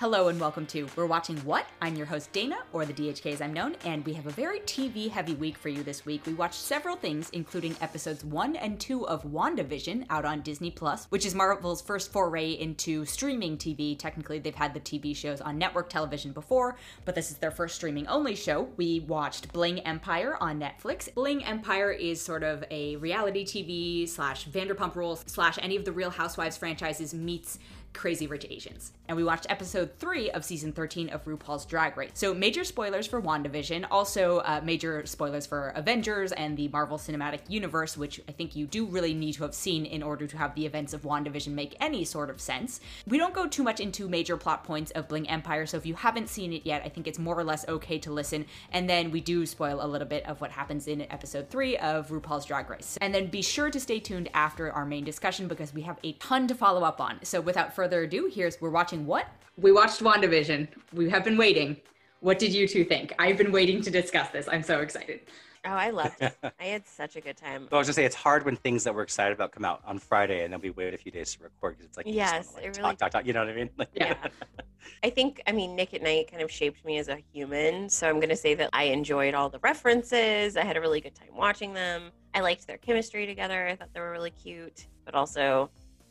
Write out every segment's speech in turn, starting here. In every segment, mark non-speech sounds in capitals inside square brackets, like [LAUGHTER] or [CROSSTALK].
Hello and welcome to We're Watching What? I'm your host Dana, or the DHK as I'm known, and we have a very TV heavy week for you this week. We watched several things, including episodes 1 and 2 of WandaVision out on Disney Plus, which is Marvel's first foray into streaming TV. Technically, they've had the TV shows on network television before, but this is their first streaming only show. We watched Bling Empire on Netflix. Bling Empire is sort of a reality TV slash Vanderpump Rules slash any of the Real Housewives franchises meets Crazy Rich Asians. And we watched episode three of season 13 of RuPaul's Drag Race. So, major spoilers for WandaVision, also uh, major spoilers for Avengers and the Marvel Cinematic Universe, which I think you do really need to have seen in order to have the events of WandaVision make any sort of sense. We don't go too much into major plot points of Bling Empire, so if you haven't seen it yet, I think it's more or less okay to listen. And then we do spoil a little bit of what happens in episode three of RuPaul's Drag Race. And then be sure to stay tuned after our main discussion because we have a ton to follow up on. So, without further ado, here's we're watching what? We watched WandaVision. We have been waiting. What did you two think? I've been waiting to discuss this. I'm so excited. Oh, I loved it. [LAUGHS] I had such a good time. Well, I was just say it's hard when things that we're excited about come out on Friday and then we wait a few days to record because it's like yes, like, it talk, really talk, talk. You know what I mean? Like, yeah. [LAUGHS] I think I mean Nick at Nite kind of shaped me as a human, so I'm going to say that I enjoyed all the references. I had a really good time watching them. I liked their chemistry together. I thought they were really cute, but also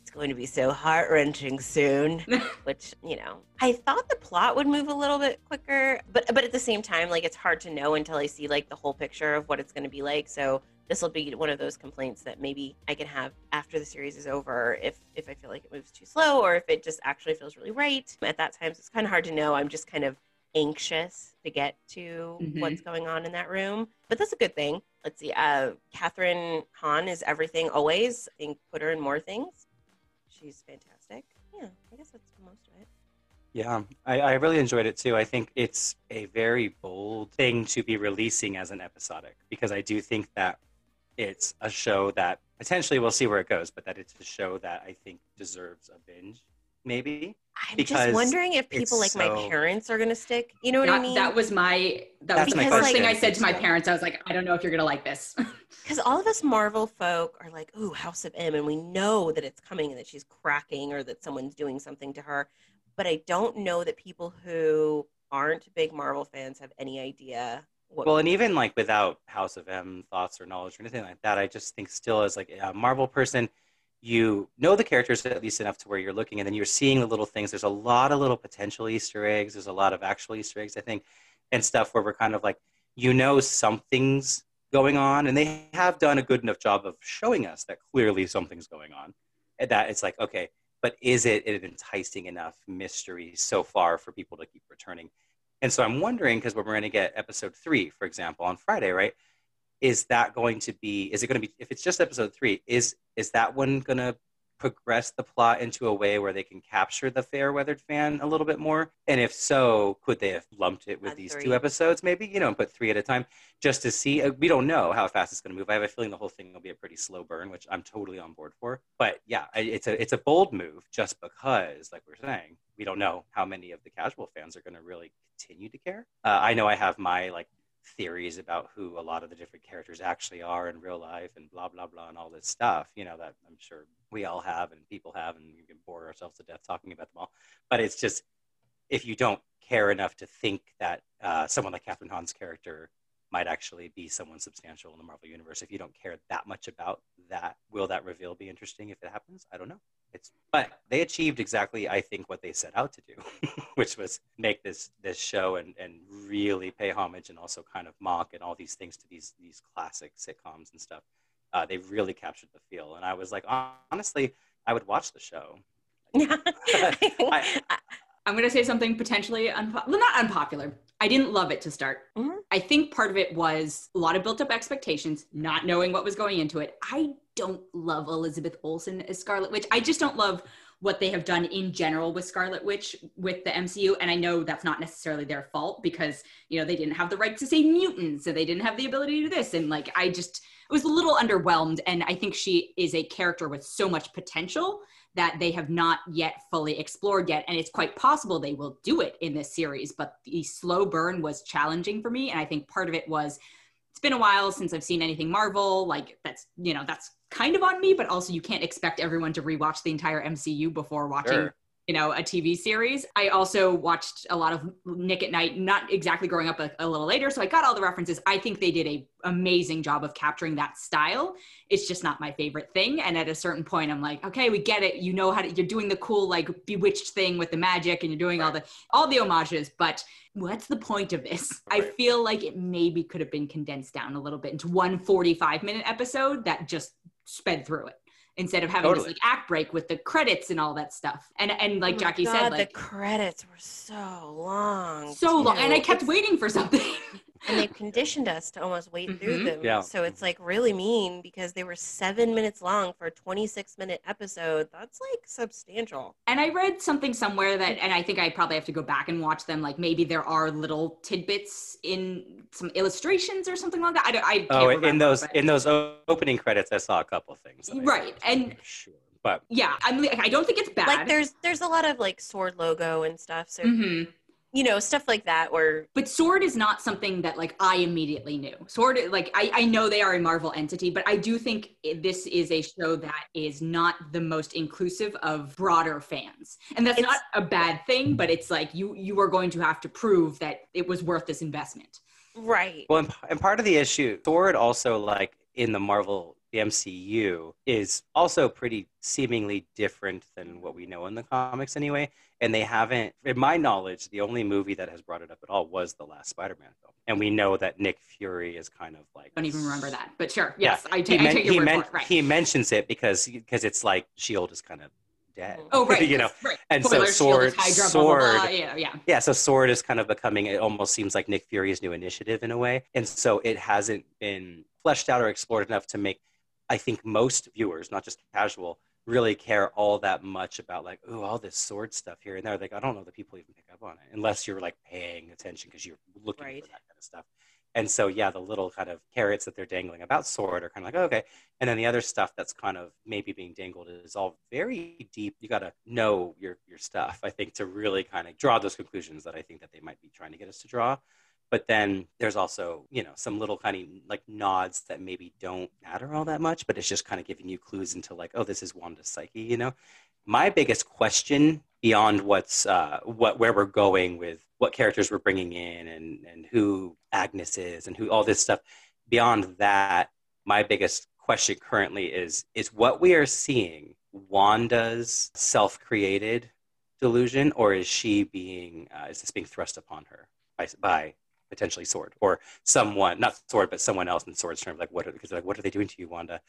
it's going to be so heart wrenching soon. [LAUGHS] which you know, I thought the plot would move a little bit quicker, but but at the same time, like it's hard to know until I see like the whole picture of what it's going to be like. So this will be one of those complaints that maybe I can have after the series is over if if I feel like it moves too slow or if it just actually feels really right. At that time, so it's kind of hard to know. I'm just kind of anxious to get to Mhm. what's going on in that room, but that's a good thing. Let's see. Uh, Kathryn Hahn is everything always. I think put her in more things. She's fantastic. Yeah, I guess that's the most of it. Yeah, I, I really enjoyed it too. I think it's a very bold thing to be releasing as an episodic because I do think that it's a show that potentially we'll see where it goes, but that it's a show that I think deserves a binge, maybe. I'm Because just wondering if people like my parents are going to stick. You know what I mean? that was my that That's was the my first question. thing I said to my parents. I was like, I don't know if you're gonna like this. [LAUGHS] Because all of us Marvel folk are like, ooh, House of M, and we know that it's coming and that she's cracking or that someone's doing something to her. But I don't know that people who aren't big Marvel fans have any idea what. Well, and even like without House of M thoughts or knowledge or anything like that, I just think still as like a Marvel person, you know the characters at least enough to where you're looking and then you're seeing the little things. There's a lot of little potential Easter eggs. There's a lot of actual Easter eggs, I think, and stuff where we're kind of like, you know, something's going on, and they have done a good enough job of showing us that clearly something's going on. And that it's like, okay, but is it an enticing enough mystery so far for people to keep returning? And so I'm wondering because when we're going to get episode three, for example, on Friday, right? Is that going to be? Is it going to be? If it's just episode three, is is that one going to progress the plot into a way where they can capture the fair weathered fan a little bit more? And if so, could they have lumped it with Add these three. two episodes, maybe you know, and put three at a time just to see? Uh, We don't know how fast it's going to move. I have a feeling the whole thing will be a pretty slow burn, which I'm totally on board for. But yeah, it's a it's a bold move just because, like we're saying, we don't know how many of the casual fans are going to really continue to care. Uh, I know I have my like theories about who a lot of the different characters actually are in real life and blah blah blah and all this stuff you know that i'm sure we all have and people have and we can bore ourselves to death talking about them all. But it's just if you don't care enough to think that uh, someone like kathryn hahn's character might actually be someone substantial in the marvel universe if you don't care that much about that will that reveal be interesting if it happens? I don't know it's but they achieved exactly i think what they set out to do [LAUGHS] which was make this this show and and really pay homage and also kind of mock and all these things to these these classic sitcoms and stuff uh, they really captured the feel and i was like honestly i would watch the show Yeah. [LAUGHS] [LAUGHS] I- I'm going to say something potentially unpo- well, not unpopular. I didn't love it to start. Mhm. I think part of it was a lot of built up expectations, not knowing what was going into it. I don't love Elizabeth Olsen as Scarlet Witch. I just don't love what they have done in general with Scarlet Witch with the MCU. And I know that's not necessarily their fault because, you know, they didn't have the right to say mutants and they didn't have the ability to do this. And like, I just I was a little underwhelmed. And I think she is a character with so much potential that they have not yet fully explored yet. And it's quite possible they will do it in this series, but the slow burn was challenging for me. And I think part of it was it's been a while since I've seen anything Marvel. Like that's, you know, that's kind of on me, but also you can't expect everyone to rewatch the entire MCU before watching Sure. You know, a TV series. I also watched a lot of Nick at Nite, not exactly growing up a, a little later, so I got all the references. I think they did a amazing job of capturing that style. It's just not my favorite thing. And at a certain point, I'm like, okay, we get it. You know how to, you're doing the cool like bewitched thing with the magic, and you're doing all the all the homages, but what's the point of this? I feel like it maybe could have been condensed down a little bit into one 45 minute episode that just sped through it instead of having Totally. this like act break with the credits and all that stuff. And and like Oh Jackie God, said, like the credits were so long. so long, and I kept It's- waiting for something. [LAUGHS] and they've conditioned us to almost wait through Mhm. them. Yeah. So it's like really mean because they were seven minutes long for a 26 minute episode. That's like substantial. And I read something somewhere that, and I think I probably have to go back and watch them. Like maybe there are little tidbits in some illustrations or something like that. I don't. I can't Oh, remember, in those but- in those opening credits, I saw a couple things. Right, thought and- sure, but yeah, I'm. like, I don't think it's bad. Like there's there's a lot of like sword logo and stuff. So hmm you know stuff like that or But Sword is not something that like I immediately knew. Sword, like I, I know they are a Marvel entity, but I do think this is a show that is not the most inclusive of broader fans, and that's It's- not a bad thing. But it's like you you are going to have to prove that it was worth this investment. right. well, and, and part of the issue, Sword also like in the Marvel, the MCU, is also pretty seemingly different than what we know in the comics anyway. And they haven't, in my knowledge, the only movie that has brought it up at all was the last Spider-Man film, and we know that Nick Fury is kind of like I don't even remember that, but sure, Yeah, yes, I, he, I men- take your he, word men- for it. Right. he mentions it because because it's like Shield is kind of dead. oh, right. [LAUGHS] you know. right. And so Spoilers, Shield is Sword, blah, blah, blah. Sword, Yeah, yeah. yeah. So Sword is kind of becoming. It almost seems like Nick Fury's new initiative in a way, and so it hasn't been fleshed out or explored enough to make. I think most viewers, not just casual, really care all that much about like, oh, all this sword stuff here and there. Like, I don't know that people even pick up on it unless you're like paying attention because you're looking Right. for that kind of stuff. And so, yeah, the little kind of carrots that they're dangling about sword are kind of like, okay. And then the other stuff that's kind of maybe being dangled is all very deep. You got to know your your stuff, I think, to really kind of draw those conclusions that I think that they might be trying to get us to draw. But then there's also, you know, some little kind of like nods that maybe don't matter all that much, but it's just kind of giving you clues into like, oh, this is Wanda's psyche, you know. My biggest question beyond what's uh, what where we're going with what characters we're bringing in and and who Agnes is and who all this stuff. Beyond that, my biggest question currently is is what we are seeing Wanda's self-created delusion, or is she being uh, is this being thrust upon her by, by potentially Sword or someone, not Sword, but someone else in Sword's terms? Like what? Are, because like what are they doing to you, Wanda?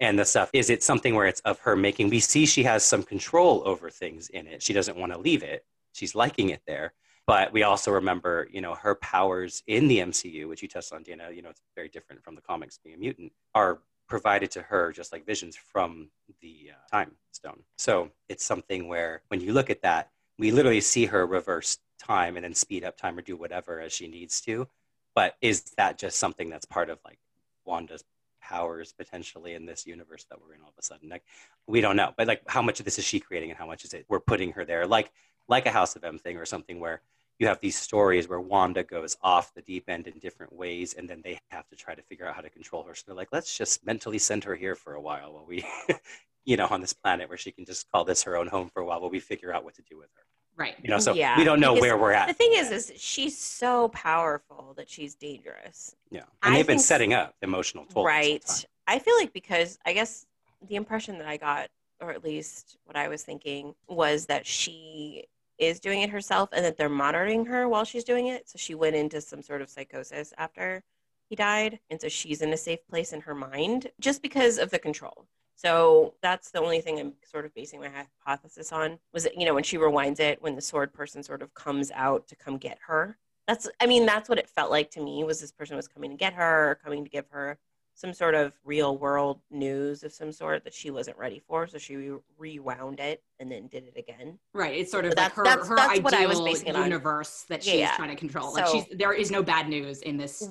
And the stuff is it something where it's of her making? We see she has some control over things in it. She doesn't want to leave it. She's liking it there. But we also remember, you know, her powers in the MCU, which you touched on, Dana. You know, it's very different from the comics being a mutant. Are provided to her just like visions from the uh, time stone. So it's something where when you look at that, we literally see her reverse time and then speed up time or do whatever as she needs to. But is that just something that's part of like Wanda's powers potentially in this universe that we're in all of a sudden? Like we don't know. But like how much of this is she creating and how much is it we're putting her there? Like like a House of M thing or something where you have these stories where Wanda goes off the deep end in different ways, and then they have to try to figure out how to control her. So they're like, let's just mentally send her here for a while while we, [LAUGHS] you know, on this planet where she can just call this her own home for a while while we figure out what to do with her. Right. You know, so Yeah, we don't know because where we're at. The thing is, is she's so powerful that she's dangerous. yeah, and I they've been setting up emotional toll. right. I feel like because I guess the impression that I got, or at least what I was thinking, was that she is doing it herself and that they're monitoring her while she's doing it. So she went into some sort of psychosis after he died. And so she's in a safe place in her mind just because of the control. So that's the only thing I'm sort of basing my hypothesis on was that, you know, when she rewinds it, when the sword person sort of comes out to come get her. That's, I mean, that's what it felt like to me was this person was coming to get her or coming to give her some sort of real world news of some sort that she wasn't ready for. So she re- rewound it and then did it again. Right. It's sort of But like that's- her, that's- her that's ideal what I was basing it on. universe that she's yeah. trying to control. like she's there is no bad news in this.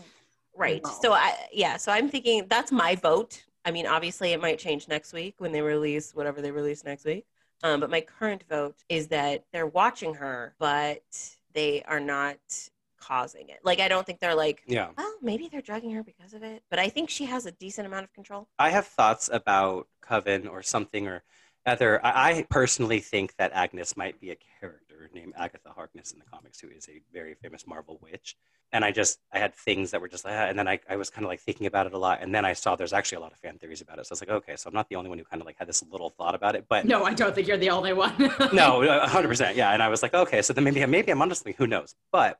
Right. involved. So I yeah, so I'm thinking that's my vote. I mean, obviously it might change next week when they release whatever they release next week. Um, but my current vote is that they're watching her, but they are not causing it. Like I don't think they're like, Yeah. well, maybe they're drugging her because of it. But I think she has a decent amount of control. I have thoughts about Coven or something, or Either I, I personally think that Agnes might be a character named Agatha Harkness in the comics, who is a very famous Marvel witch. And I just I had things that were just like, ah, and then I, I was kind of like thinking about it a lot, and then I saw there's actually a lot of fan theories about it. So I was like, okay, so I'm not the only one who kind of like had this little thought about it, but No, I don't think you're the only one. [LAUGHS] no, [LAUGHS] 100 percent, yeah. And I was like, okay, so then maybe maybe I'm honestly who knows, but.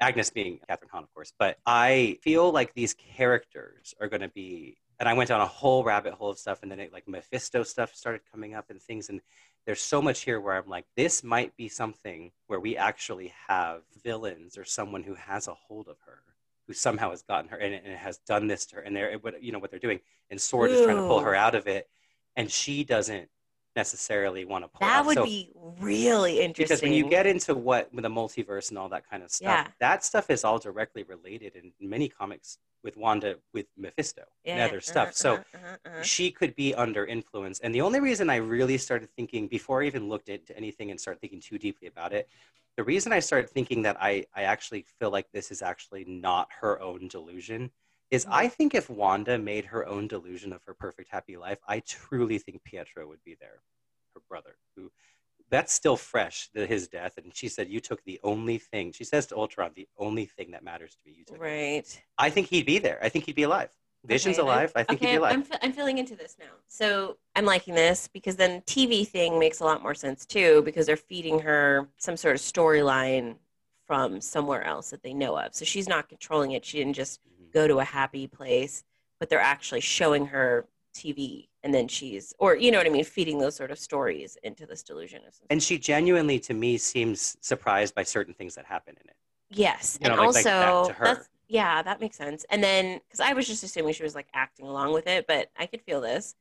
Agnes being Kathryn Hahn, of course, but I feel like these characters are going to be and I went down a whole rabbit hole of stuff, and then it, like Mephisto stuff started coming up and things, and there's so much here where I'm like, this might be something where we actually have villains or someone who has a hold of her, who somehow has gotten her and, and has done this to her, and they're what you know what they're doing, and Sword is trying to pull her out of it, and she doesn't necessarily want to pull That out. would So- be really interesting. because when you get into what with the multiverse and all that kind of stuff, Yeah. that stuff is all directly related in many comics with Wanda with Mephisto and other stuff. uh-huh, so uh-huh, uh-huh, uh-huh. she could be under influence. And the only reason I really started thinking before I even looked into anything and started thinking too deeply about it, the reason I started thinking that I, I actually feel like this is actually not her own delusion is Mhm. I think if Wanda made her own delusion of her perfect happy life, I truly think Pietro would be there, her brother, who that's still fresh, the, his death. And she said, You took the only thing, she says to Ultron, the only thing that matters to me. You took it." right. I think he'd be there. I think he'd be alive. Vision's Okay, I'm- alive. I think okay, he'd be alive. I'm, fe- I'm feeling into this now. So I'm liking this because then TV thing makes a lot more sense too because they're feeding her some sort of storyline from somewhere else that they know of. So she's not controlling it. She didn't just. Go to a happy place, but they're actually showing her TV and then she's, or you know what I mean, feeding those sort of stories into this delusion. Of And she genuinely, to me, seems surprised by certain things that happen in it. Yes, You and know, like- like also to her. yeah, that makes sense. And then because I was just assuming she was like acting along with it, but I could feel this.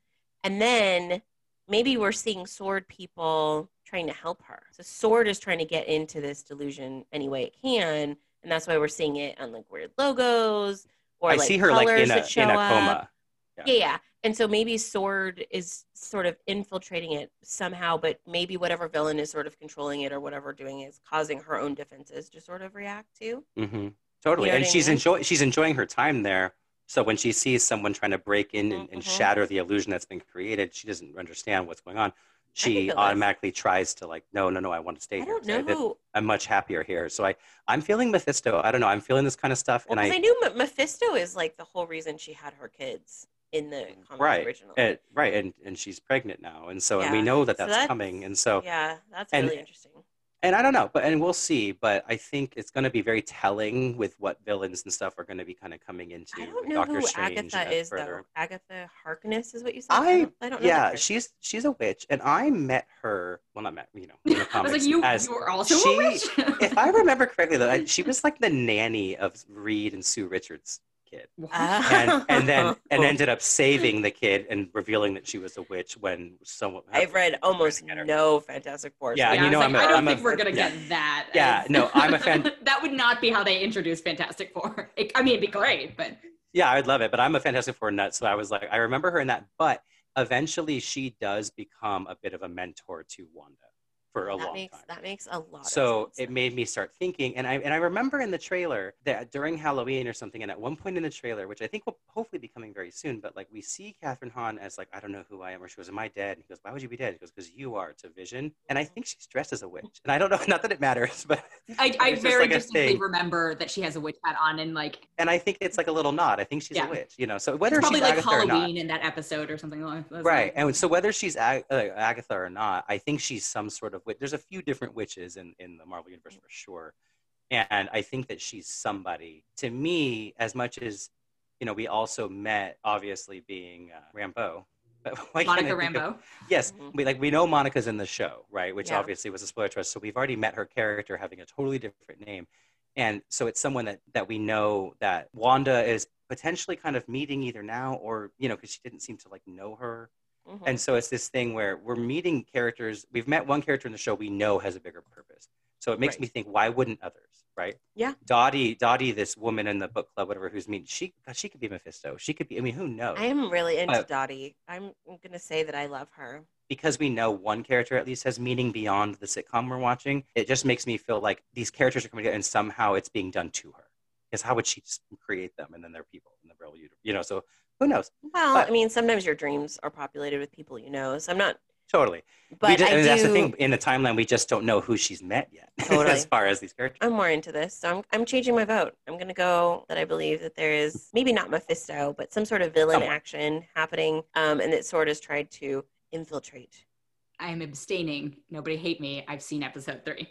And then maybe we're seeing Sword people trying to help her. So Sword is trying to get into this delusion any way it can, and that's why we're seeing it on like weird logos or I like see her like in a in a coma. Yeah, yeah. And so maybe Sword is sort of infiltrating it somehow, but maybe whatever villain is sort of controlling it or whatever doing is causing her own defenses to sort of react to. hmm Totally, You know and what I she's mean? enjoy she's enjoying her time there. So when she sees someone trying to break in and, and Mhm. shatter the illusion that's been created, she doesn't understand what's going on. She automatically tries to like, no, no, no, I want to stay I here. don't I- know who. I'm much happier here. So I, I'm feeling Mephisto. I don't know. I'm feeling this kind of stuff, Well, and I, I, knew M- Mephisto is like the whole reason she had her kids in the right, original. and, right, and and she's pregnant now, and so and we know that So that's, that's- coming, and so yeah, that's and- really interesting. And I don't know, but and we'll see. But I think it's going to be very telling with what villains and stuff are going to be kind of coming into. I don't know Doctor who Strange Agatha is further. though. Agatha Harkness is what you said. I- don't, I don't know. Yeah, she's she's a witch, and I met her. Well, not met, you know, in the [LAUGHS] I was like, you, as, you were also she- a witch? if I remember correctly, though, I, [LAUGHS] she was like the nanny of Reed and Sue Richards' kid, What? and and then and ended up saving the kid and revealing that she was a witch when someone. I've read almost no Fantastic Four. Yeah, so and you I know was I'm like, a- I don't I'm a- think we're gonna yeah. get that. Yeah, as- no, I'm a fan- [LAUGHS] that would not be how they introduced Fantastic Four. It, I mean, it'd be great, but Yeah, I'd love it, but I'm a Fantastic Four nut, so I was like, I remember her in that. But eventually, she does become a bit of a mentor to Wanda for a that long makes time. that makes a lot. so of sense. it made me start thinking and I, and I remember in the trailer that during halloween or something and at one point in the trailer which i think will hopefully be coming very soon but like we see kathryn hahn as like i don't know who i am or she goes am i dead and he goes why would you be dead he goes because you are to vision and i think she's dressed as a witch and i don't know [LAUGHS] not that it matters but [LAUGHS] I, I very like distinctly remember that she has a witch hat on, and like and i think it's like a little nod i think she's Yeah. a witch you know so whether it's probably she's like agatha Halloween in that episode or something like that. right and so whether she's Ag- uh, agatha or not i think she's some sort of witch there's a few different witches in, in the marvel universe for sure and i think that she's somebody to me as much as you know we also met obviously being uh, rambeau But why can't I Monica think of- Rambeau. yes Mhm. we like we know monica's in the show right which Yeah. obviously was a spoiler to us so we've already met her character having a totally different name and so it's someone that that we know that wanda is potentially kind of meeting either now or you know because she didn't seem to like know her Mhm. and so it's this thing where we're meeting characters. We've met one character in the show we know has a bigger purpose. So it makes Right. me think, why wouldn't others, right? Yeah. Dottie, Dottie, this woman in the book club, whatever, who's mean, she God, she could be Mephisto. She could be. I mean, who knows? I am really into Dottie. I'm gonna say that I love her. because we know one character at least has meaning beyond the sitcom we're watching. It just makes me feel like these characters are coming together, and somehow it's being done to her. Because how would she just create them, and then they're people in the real universe? You know, so who knows? Well, But- I mean, sometimes your dreams are populated with people you know. So I'm not totally. But just, I and that's the thing. In the timeline, we just don't know who she's met yet, [LAUGHS] Totally. as far as these characters. I'm more into this. So I'm, I'm changing my vote. I'm going to go that I believe that there is maybe not Mephisto, but some sort of villain Somewhere. action happening. Um, and that sword has tried to infiltrate. I am abstaining. Nobody hate me. I've seen episode three.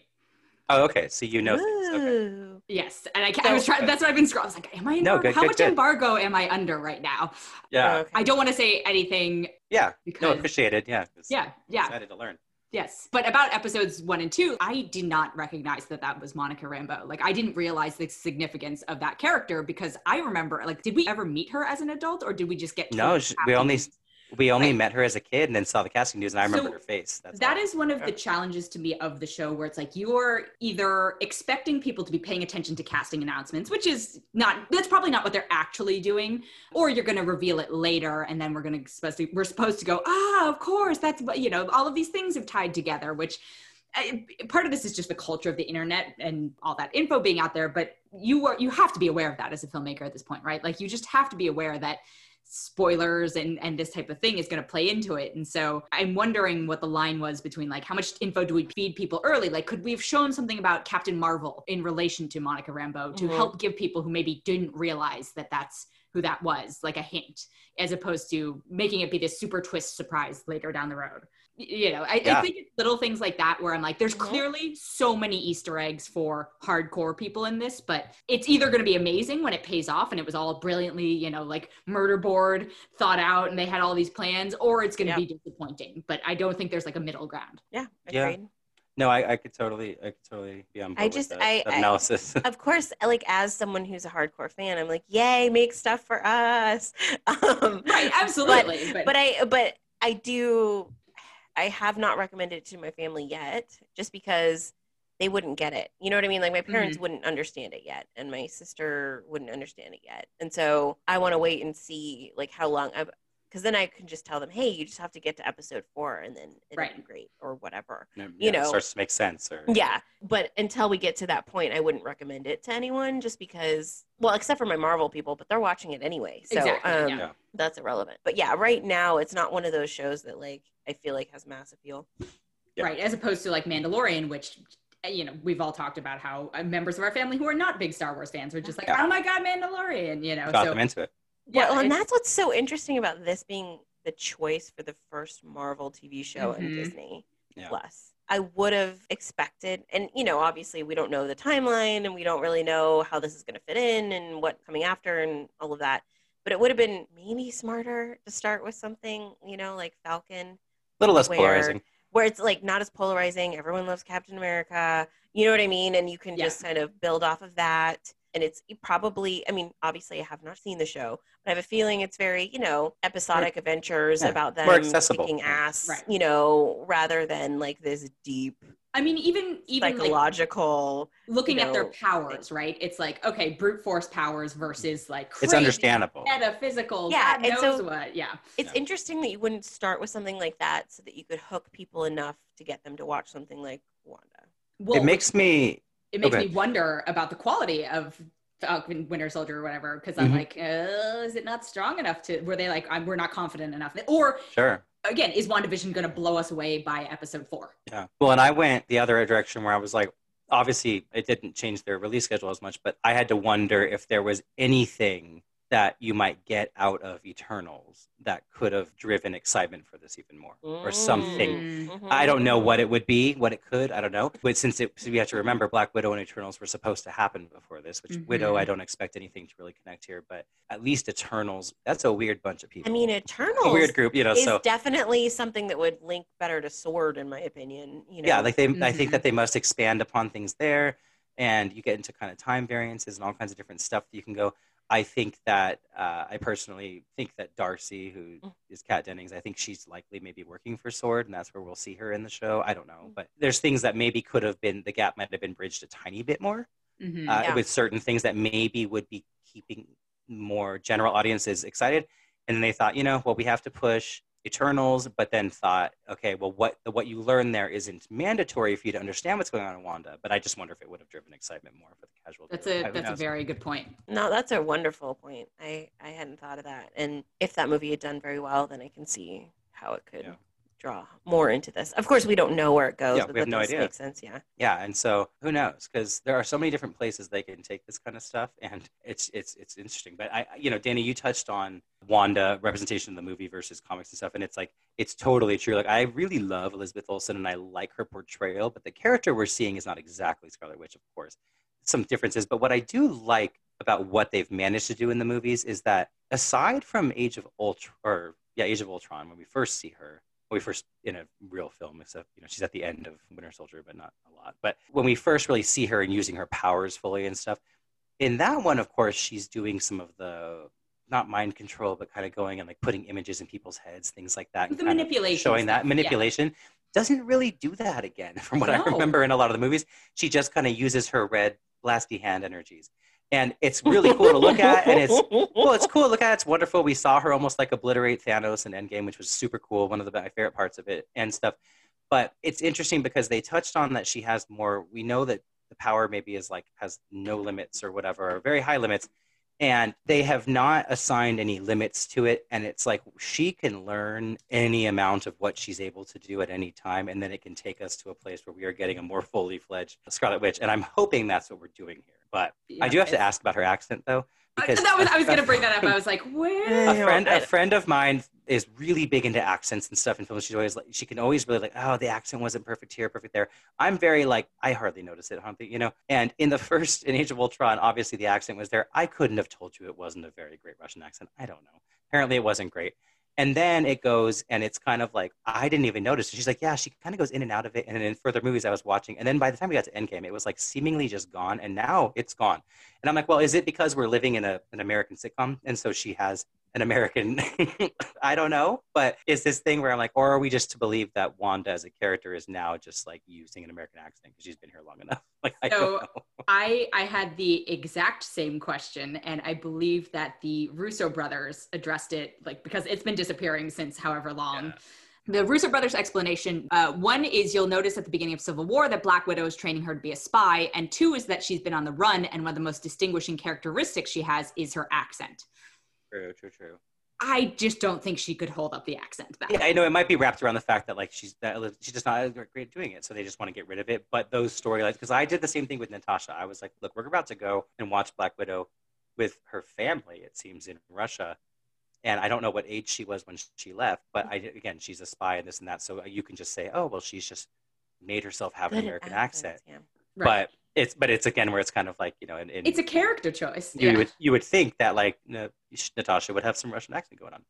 Oh, okay. So you know things. Okay. Yes, and I, ca- I was trying. That's what I've been scrolling. I was like, am I? No, good, How good, much good. embargo am I under right now? Yeah. Oh, okay. I don't want to say anything Yeah. No, because appreciated. Yeah. 'cause yeah, yeah, Excited to learn. yes. But about episodes one and two, I did not recognize that that was Monica Rambeau. Like, I didn't realize the significance of that character because I remember, like, did we ever meet her as an adult, or did we just get? No, she- we only afterwards? We only Right. met her as a kid and then saw the casting news, and I remember So her face. That's That all. is one of the challenges to me of the show where it's like you're either expecting people to be paying attention to casting announcements, which is not that's probably not what they're actually doing, or you're going to reveal it later and then we're going to supposed to we're supposed to go, "Ah, of course, that's what you know, all of these things have tied together," which I, part of this is just the culture of the internet and all that info being out there, but you are you have to be aware of that as a filmmaker at this point, right? Like you just have to be aware that spoilers and and this type of thing is going to play into it. And so i'm wondering what the line was between like how much info do we feed people early? Like could we have shown something about captain marvel in relation to monica rambeau to Mhm. help give people who maybe didn't realize that that's who that was like a hint as opposed to making it be this super twist surprise later down the road you know i, I think it's little things like that where i'm like there's Mhm. clearly so many easter eggs for hardcore people in this but it's either going to be amazing when it pays off and it was all brilliantly you know like murder board thought out and they had all these plans or it's going to Yeah. be disappointing but i don't think there's like a middle ground Yeah, Yeah. agreed. No, I, I could totally, I could totally be on board I with just- that, I- that I- analysis. [LAUGHS] Of course, like as someone who's a hardcore fan, I'm like, yay, make stuff for us. [LAUGHS] Um, right absolutely but, but I but I do I have not recommended it to my family yet just because they wouldn't get it. You know what I mean? Like my parents mm-hmm. wouldn't understand it yet and my sister wouldn't understand it yet. And so I want to wait and see like how long I because then I can just tell them, "Hey, you just have to get to episode 4 and then it'll Right. be great or whatever." Yeah, you it know. starts to make sense. Or Yeah, but until we get to that point, I wouldn't recommend it to anyone just because, well, except for my Marvel people, but they're watching it anyway. So Exactly, um, yeah. Yeah. that's irrelevant. But yeah, right now, it's not one of those shows that like I feel like has mass appeal. Yeah. right as opposed to like mandalorian which you know we've all talked about how uh, members of our family who are not big star wars fans are just like Yeah. oh my god mandalorian you know got so them into it. Yeah well, and that's what's so interesting about this being the choice for the first Marvel TV show in Mhm. Disney Yeah. Plus. I would have expected, and you know, obviously we don't know the timeline and we don't really know how this is going to fit in and what's coming after and all of that. But it would have been maybe smarter to start with something, you know, like Falcon, A little less Where- polarizing. where it's like not as polarizing. Everyone loves Captain America. You know what I mean? And you can Yeah. just kind of build off of that. And it's probably, I mean, obviously I have not seen the show, but I have a feeling it's very, you know, episodic adventures yeah, about them more accessible. kicking ass, Right. you know, rather than like this deep i mean even even like psychological. looking you at their powers right it's like okay brute force powers versus mm-hmm. like It's understandable. metaphysical Yeah, god and knows so- what yeah it's Yeah. interesting that you wouldn't start with something like that so that you could hook people enough to get them to watch something like Wanda. well it makes me it makes okay. me wonder about the quality of Falcon Winter Soldier or whatever because I'm Mhm. like, uh, is it not strong enough to? Were they like, I'm, we're not confident enough? Or sure. again, is WandaVision going to blow us away by episode four? Yeah. Well, and I went the other direction where I was like, obviously, it didn't change their release schedule as much, but I had to wonder if there was anything that you might get out of Eternals that could have driven excitement for this even more, or something. Mm. I don't know what it would be, what it could. I don't know. But since it, so we have to remember, Black Widow and Eternals were supposed to happen before this. Which Mhm. Widow, I don't expect anything to really connect here. But at least Eternals, that's a weird bunch of people. I people. mean, a weird group, you know. is So definitely something that would link better to Sword, in my opinion. You know, yeah like they i think Mhm. that they must expand upon things there and you get into kind of time variances and all kinds of different stuff that you can go i think that uh, i personally think that darcy who Mm. is kat dennings i think she's likely maybe working for sword and that's where we'll see her in the show i don't know Mm. but there's things that maybe could have been the gap might have been bridged a tiny bit more Mhm. uh, Yeah. with certain things that maybe would be keeping more general audiences excited. And then they thought, you know, well, we have to push Eternals, but then thought, okay, well, what what you learn there isn't mandatory for you to understand what's going on in Wanda. But I just wonder if it would have driven excitement more for the casual. that's viewer. a that's a very good point. No, that's a wonderful point. I I hadn't thought of that. And if that movie had done very well, then I can see how it could Yeah. Draw more into this. Of course, we don't know where it goes. Yeah, but we have that no idea. Make sense, yeah. yeah and so who knows because there are so many different places they can take this kind of stuff and it's it's it's interesting but i you know danny you touched on wanda representation in the movie versus comics and stuff and it's like it's totally true like i really love elizabeth olsen and i like her portrayal but the character we're seeing is not exactly scarlet witch of course some differences but what i do like about what they've managed to do in the movies is that aside from age of ultron or yeah age of ultron when we first see her we first in a real film except you know she's at the end of winter soldier but not a lot. But when we first really see her and using her powers fully and stuff in that one of course she's doing some of the not mind control but kind of going and like putting images in people's heads things like that The manipulation showing that yeah. manipulation. Doesn't really do that again [LAUGHS] from what i remember in a lot of the movies. She just kind of uses her red blasty hand energies and it's really cool to look at and it's well, it's cool. to Look at. It's wonderful. We saw her almost like obliterate Thanos in Endgame, which was super cool. One of the my favorite parts of it and stuff. But it's interesting because they touched on that she has more. We know that the power maybe is like has no limits or whatever, or very high limits, and they have not assigned any limits to it. And it's like she can learn any amount of what she's able to do at any time, and then it can take us to a place where we are getting a more fully fledged Scarlet Witch. And I'm hoping that's what we're doing here. But I do have to ask about her accent though. Uh, that was, I was [LAUGHS] going to bring that up. I was like, where? a friend I- a friend of mine is really big into accents and stuff in films she's always like she can always really like oh the accent wasn't perfect here perfect there i'm very like i hardly notice it humpy you know and in the [LAUGHS] first in age of ultron obviously the accent was there i couldn't have told you it wasn't a very great russian accent i don't know apparently it wasn't great and then it goes and it's kind of like i didn't even notice she's like yeah she kind of goes in and out of it and then in further movies i was watching and then by the time we got to endgame it was like seemingly just gone and now it's gone. And i'm like well is it because we're living in a, an american sitcom and so she has an American. [LAUGHS] I don't know, but it's this thing where I'm like, or are we just to believe that Wanda as a character is now just like using an American accent because she's been here long enough? [LAUGHS] Like, I So-. I I had the exact same question, and I believe that the Russo brothers addressed it like because it's been disappearing since however long. The Russo brothers' explanation uh, one is you'll notice at the beginning of Civil War that Black Widow is training her to be a spy, and two is that she's been on the run, and one of the most distinguishing characteristics she has is her accent. True, true, true. I just don't think she could hold up the accent back. Yeah, I know it might be wrapped around the fact that like she's that she's just not great at doing it, so they just want to get rid of it. But those storylines, because I did the same thing with Natasha. I was like, look, we're about to go and watch Black Widow with her family. It seems in Russia, and I don't know what age she was when she left. But I again, she's a spy and this and that, so you can just say, oh well, she's just made herself have Good an American accents, accent. yeah. Right. But it's but it's again where it's kind of like you know, in, in it's a character choice. you yeah. would you would think that like Na- Natasha would have some Russian accent going on,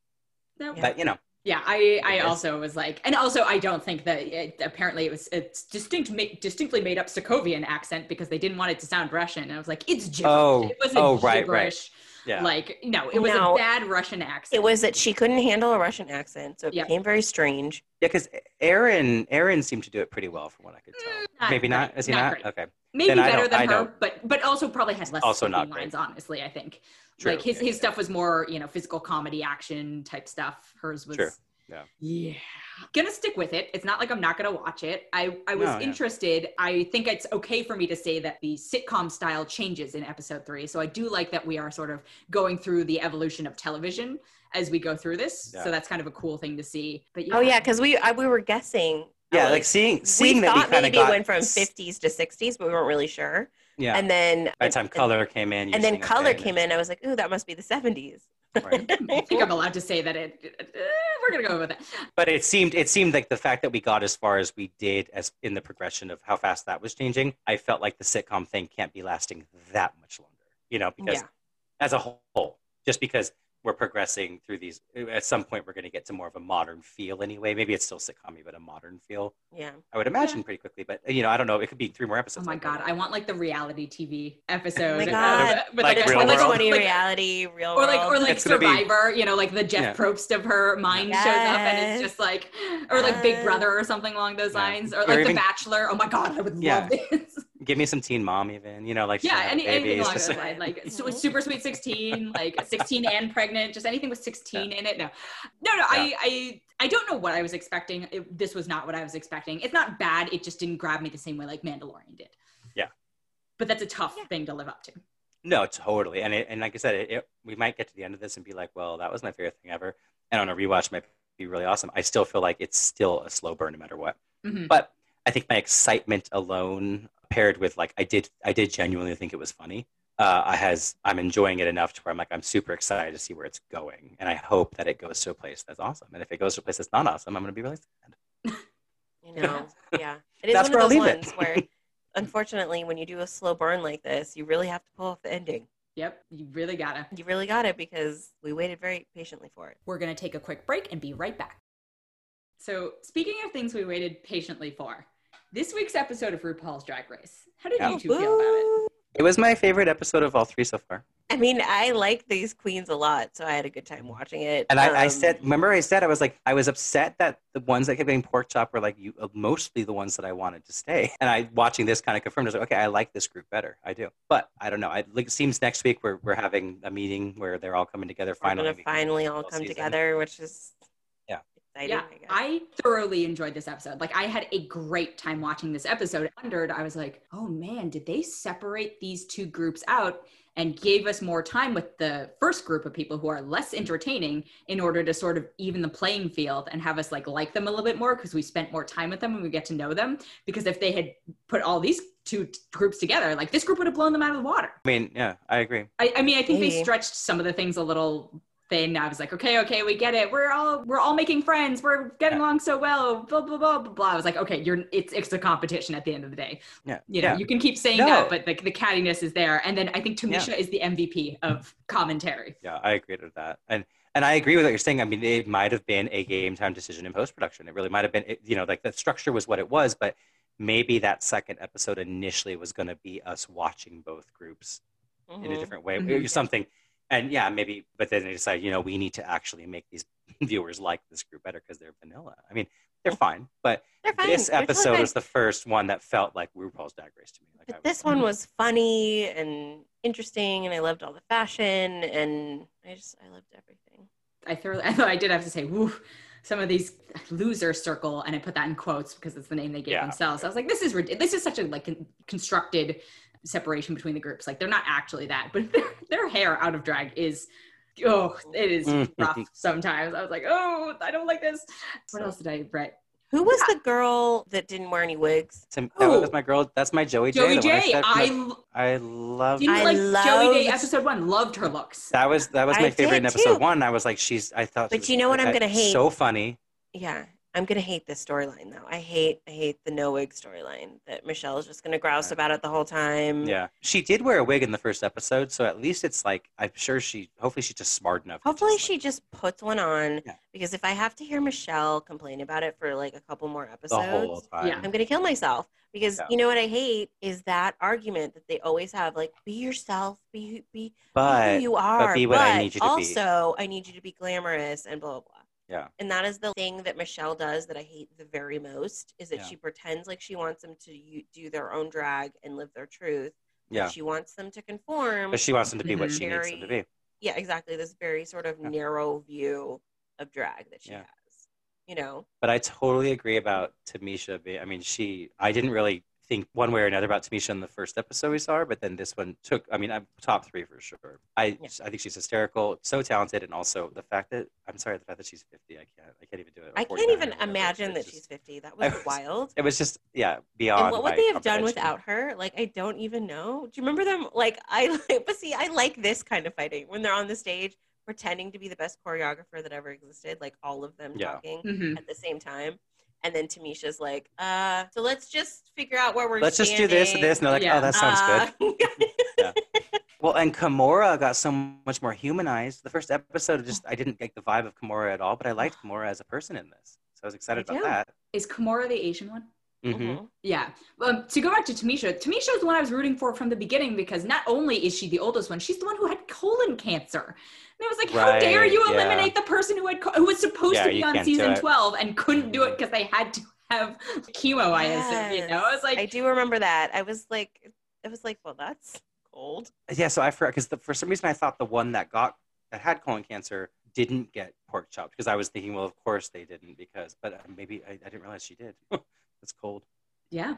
No. but you know, Yeah, I, I also was like, and also I don't think that it, apparently it was it's distinct, ma- distinctly made up Sokovian accent because they didn't want it to sound Russian. And I was like, it's gibberish. Oh, it wasn't oh, right, right. yeah. Like, no, it was No. a bad Russian accent. It was that she couldn't handle a Russian accent, so it Yep. became very strange. Yeah, because Aaron Aaron seemed to do it pretty well from what I could tell. Mm, not Maybe not. great, Is he not not? great. Okay. maybe then better than I her, don't- but but also probably has less Also not great. lines. Honestly, I think True. like his Yeah, his yeah, stuff was more you know physical comedy action type stuff. Hers was True. Yeah. Yeah. Gonna stick with it. It's not like I'm not gonna watch it. I, I was No, yeah. interested. I think it's okay for me to say that the sitcom style changes in episode three. So I do like that we are sort of going through the evolution of television as we go through this. Yeah. So that's kind of a cool thing to see. But yeah. Oh yeah, because we I, we were guessing. Yeah, uh, like seeing seeing we that we thought kind of maybe got went from 50s to 60s, but we weren't really sure. Yeah. And then By the time color came in, and then color okay, came in, I was like, ooh, that must be the 70s. Right. [LAUGHS] I think I'm allowed to say that it. uh, we're gonna go with it. But it seemed it seemed like the fact that we got as far as we did as in the progression of how fast that was changing, I felt like the sitcom thing can't be lasting that much longer. You know, because Yeah. as a whole, just because we're progressing through these at some point we're going to get to more of a modern feel anyway maybe it's still sitcom but a modern feel Yeah. i would imagine pretty quickly but you know i don't know it could be three more episodes. Oh my like god, that. I want like the reality TV episode. Oh my of- God. with, Like a Real 2020 World. like- reality, real or like or like It's gonna be- Survivor, you know, like the Jeff Yeah. Probst of her mind shows up and it's just like or like Big uh. Brother or something along those Yeah. lines. Or Or like even- The Bachelor. Oh my god, I would Yeah. love this. [LAUGHS] give me some teen mom even you know like yeah, any, anything It's along those lines. Like [LAUGHS] su- Mhm. super sweet sixteen, like sixteen and pregnant, just anything with sixteen in it. No. No, no, I I I don't know what I was expecting. It, this was not what I was expecting. It's not bad, it just didn't grab me the same way like Mandalorian did. Yeah. But that's a tough Yeah. thing to live up to. no totally and it, and like i said it, it, we might get to the end of this and be like well that was my favorite thing ever and on a rewatch might be really awesome. I still feel like it's still a slow burn no matter what. Mhm. But I think my excitement alone, paired with like I did, I did genuinely think it was funny. Uh, I has I'm enjoying it enough to where I'm like I'm super excited to see where it's going, and I hope that it goes to a place that's awesome. And if it goes to a place that's not awesome, I'm going to be really sad. [LAUGHS] You know, yeah. It is That's one where I'll of those leave it. ones where, unfortunately, when you do a slow burn like this, you really have to pull off the ending. Yep, you really gotta. You really got it because we waited very patiently for it. We're going to take a quick break and be right back. So, speaking of things we waited patiently for, this week's episode of RuPaul's Drag Race. How did Yeah. you two feel about it? It was my favorite episode of all three so far. I mean, I like these queens a lot, so I had a good time watching it. And I, I Um, said, remember, I said I was like, I was upset that the ones that kept getting pork chop were like you, uh, mostly the ones that I wanted to stay. And I watching this kind of confirmed. I was like, okay, I like this group better. I do, but I don't know. I, like, it seems next week we're we're having a meeting where they're all coming together. we're Finally, finally all come season. together, which is Yeah. Exciting. Yeah, I. I thoroughly enjoyed this episode. Like, I had a great time watching this episode. I wondered, I was like, oh man, did they separate these two groups out and gave us more time with the first group of people who are less entertaining in order to sort of even the playing field and have us like like them a little bit more because we spent more time with them and we get to know them. Because if they had put all these two t- groups together, like this group would have blown them out of the water. I mean, yeah, I agree. I, I mean, I think they stretched some of the things a little thin. I was like, okay, okay, we get it. We're all we're all making friends. We're getting Yeah. along so well. Blah blah blah blah blah. I was like, okay, you're it's it's a competition at the end of the day. Yeah, You know, yeah. you can keep saying No. that, but the, the cattiness is there. And then I think Tamisha is the MVP of commentary. Yeah, I agree with that. And and I agree with what you're saying. I mean, it might have been a game time decision in post production. It really might have been, it, you know, like the structure was what it was, but maybe that second episode initially was going to be us watching both groups in a Mhm. different way, Mhm. or something. And yeah, maybe, but then they decide, you know, we need to actually make these [LAUGHS] viewers like this group better because they're vanilla. I mean, they're fine, but They're fine. this They're episode fine. was the first one that felt like RuPaul's Drag Race to me. Like I But was- this one mm. was funny and interesting, and I loved all the fashion, and I just I loved everything. I thoroughly, [LAUGHS] I thought I did have to say, woo, some of these loser circle, and I put that in quotes because it's the name they gave Yeah. themselves. I was like, this is rid- this is such a like con- constructed separation between the groups. Like they're not actually that, but their, [LAUGHS] their hair out of drag is. Oh, it is Mhm. rough sometimes. I was like, oh, I don't like this. What else did I write? Who was the girl that didn't wear any wigs? Tim- that was my girl. That's my Joey Jay. Joey the one said from I the- love didn't I like Joey Jay. Episode one. Loved her looks. that was that was my I favorite in episode too. one. I was like, she's. I thought. she But was you know what I'm gonna hate? So funny. Yeah, I'm gonna hate this storyline though. I hate I hate the no wig storyline that Michelle is just gonna grouse Right. about it the whole time. Yeah, she did wear a wig in the first episode, so at least it's like I'm sure she. Hopefully, she's just smart enough. Hopefully just, she like, just puts one on Yeah. because if I have to hear Michelle complain about it for like a couple more the episodes, whole time. Yeah. I'm gonna kill myself because Yeah. you know what I hate is that argument that they always have like be yourself, be who- be, be who you are, be what I need you to be. also I need you to be glamorous and blah blah blah. Yeah. And that is the thing that Michelle does that I hate the very most is that Yeah. she pretends like she wants them to do their own drag and live their truth. yeah, She wants them to conform. but she wants them to be what she needs them to be. yeah, exactly. This very sort of Yeah. narrow view of drag that she Yeah. has. You know, But I totally agree about Tamisha. Be, I mean, she. I didn't really think one way or another about Tamisha in the first episode we saw her, but then this one took. I mean, I'm top three for sure. I Yeah. I think she's hysterical, so talented, and also the fact that I'm sorry, the fact that she's 50. I can't. I can't even do it. I can't even whatever. imagine that just- she's 50. That [LAUGHS] was was- wild. It was just yeah beyond. And what would they have done without her? Like, I don't even know. Do you remember them? Like, [LAUGHS] I like, but see, I like this kind of fighting when they're on the stage pretending to be the best choreographer that ever existed, like all of them Yeah. talking Mhm. at the same time. And then Tamisha's like, uh, so let's just figure out where we're Let's just do this and this, and they're like, Yeah. oh, that sounds good. [LAUGHS] good. Well, and Kahmora got so much more humanized. The first episode, just I didn't get the vibe of Kahmora at all, but I liked Kahmora as a person in this, so I was excited Me about too. that. Is Kahmora the Asian one? Hmm Mhm. Yeah. Um, to go back to Tamisha, Tamisha is the one I was rooting for from the beginning because not only is she the oldest one, she's the one who had colon cancer. And I was like, how dare you yeah. eliminate the person who had co- who was supposed Yeah, to be on season 12 and couldn't do it because they had to have chemo, I assume. You know, I was like, I do remember that. I was like, I was like, well, that's cold. Yeah, so I forgot because for some reason I thought the one that got that had colon cancer didn't get pork chopped because I was thinking, well, of course they didn't because, but uh, maybe I, I didn't realize she did. [LAUGHS] That's cold. yeah.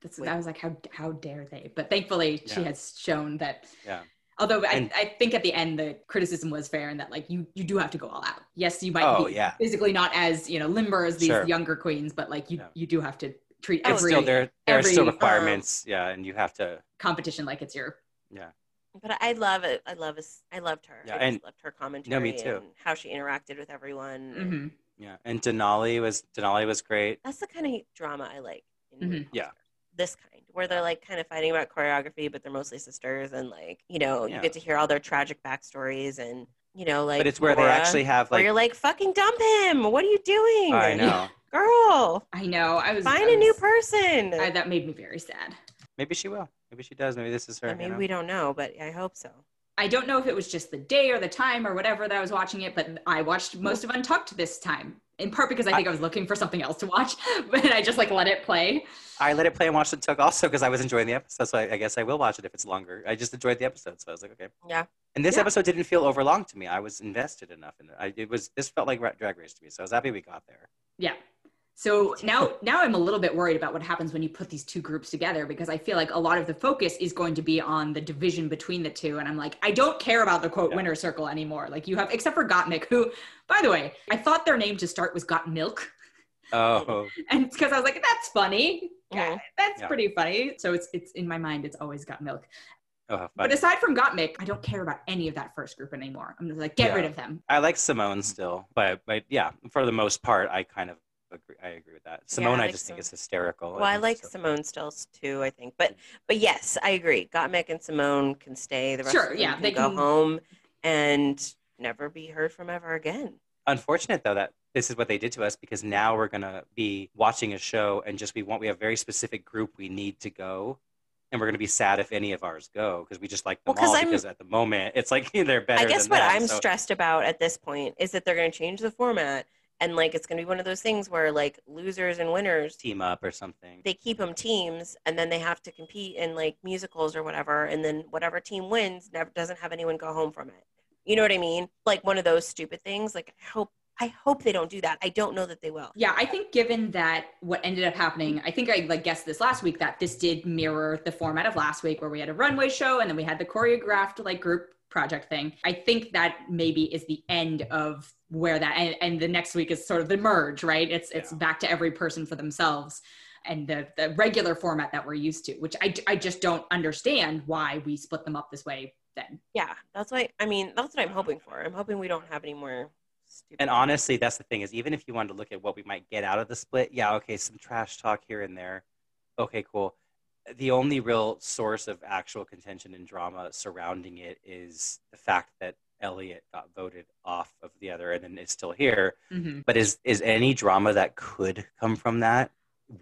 That's, Wait. I was like, how how dare they? But thankfully, she has shown that. Yeah. Although I, And- I think at the end the criticism was fair in that like you you do have to go all out. Yes, you might Oh, be yeah. physically not as you know limber as these Sure. younger queens, but like you Yeah. you do have to treat Oh, It's every still there. There are still every, um, requirements. yeah, and you have to. competition like it's your Yeah. But I love it. I love us. I loved her. Yeah, I just and- loved her commentary No, me too. and how she interacted with everyone. and Mhm. Yeah, and Denali was Denali was great. That's the kind of drama I like. In Mhm. Yeah. This kind, where they're like kind of fighting about choreography, but they're mostly sisters, and like you know, Yeah. you get to hear all their tragic backstories, and you know, like. but it's where they actually have where like. you're like, fucking dump him. What are you doing? I know. [LAUGHS] girl. I know. I was Find a new person. I, that made me very sad. Maybe she will. Maybe she does. Maybe this is her. I you mean, know? we don't know, but I hope so. I don't know if it was just the day or the time or whatever that I was watching it, but I watched most of Untucked this time. In part because I think I was looking for something else to watch, [LAUGHS] but I just like let it play. I let it play and watched Untucked also because I was enjoying the episode. So I, I guess I will watch it if it's longer. I just enjoyed the episode, so I was like, okay. Yeah. And this Yeah. episode didn't feel overlong to me. I was invested enough in it. I, it was this felt like Drag Race to me, so I was happy we got there. Yeah. So now now I'm a little bit worried about what happens when you put these two groups together because I feel like a lot of the focus is going to be on the division between the two. And I'm like, I don't care about the quote Yeah. winner circle anymore. Like you have except for Gottmik, who, by the way, I thought their name to start was Got Milk. Oh, [LAUGHS] And because I was like, that's funny. Yeah, that's Yeah. pretty funny. So it's it's in my mind, it's always Got Milk. oh, how But aside from Gottmik, I don't care about any of that first group anymore. I'm just like, get Yeah. rid of them. I like Symone still, but but yeah, for the most part, I kind of agree. I agree with that. Symone, I I, like just think Symone. is hysterical. Well, I and like so- Symone Stills too. I think, but mm-hmm. but yes, I agree. Gottmik and Symone can stay. The rest Sure, of them yeah, can they go can- home and never be heard from ever again. unfortunate though that this is what they did to us because now we're gonna be watching a show and just we want we have a very specific group we need to go and we're gonna be sad if any of ours go because we just like them Well, 'cause all I'm- because at the moment it's like [LAUGHS] they're better I guess than what them, I'm so- stressed about at this point is that they're going to change the format, and like it's going to be one of those things where like losers and winners team up or something. they keep them teams and then they have to compete in like musicals or whatever and then whatever team wins never doesn't have anyone go home from it. You know what i mean? Like one of those stupid things like i hope i hope they don't do that. I don't know that they will. Yeah, I think given that what ended up happening, I think I like guessed this last week that this did mirror the format of last week where we had a runway show and then we had the choreographed like group project thing. I think that maybe is the end of where that and, and the next week is sort of the merge, right? It's it's Yeah. back to every person for themselves and the the regular format that we're used to, which I I just don't understand why we split them up this way then. yeah that's why i mean that's what i'm hoping for i'm hoping we don't have any more stupid and honestly that's the thing is even if you wanted to look at what we might get out of the split yeah okay some trash talk here and there okay cool the only real source of actual contention and drama surrounding it is the fact that Elliott got voted off of the other and then is still here. Mhm. But is is any drama that could come from that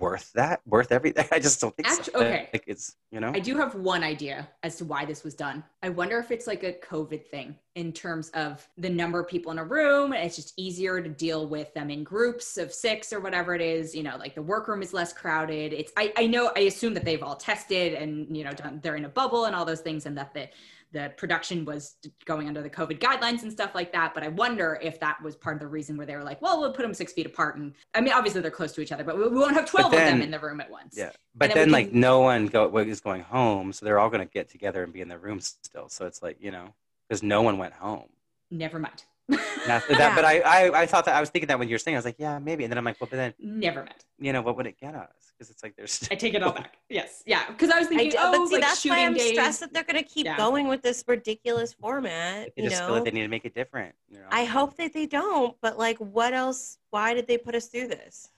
worth that? Worth everything? [LAUGHS] I just don't think so. okay. Like it's you know I do have one idea as to why this was done. I wonder if it's like a COVID thing in terms of the number of people in a room. It's just easier to deal with them in groups of six or whatever it is. You know, like the workroom is less crowded. It's I, I know I assume that they've all tested and you know done they're in a bubble and all those things and that the the production was going under the COVID guidelines and stuff like that. But I wonder if that was part of the reason where they were like, well, we'll put them six feet apart. And I mean, obviously they're close to each other, but we, we won't have 12 of them in the room at once. Yeah, but then then, like can- no one go is going home, so they're all going to get together and be in their rooms still. So it's like you know because no one went home. Never mind. That, that, but I, I I thought that I was thinking that when you were saying I was like yeah maybe and then I'm like well but then Never mind. you know what would it get us because it's like there's I take it all back. Yes. Yeah. Because I was I thinking, do, oh, but see, like that's why I'm days. stressed that they're going to keep Yeah. going with this ridiculous format. they You just know, feel like they need to make it different. You know? I hope that they don't. But like, what else? Why did they put us through this?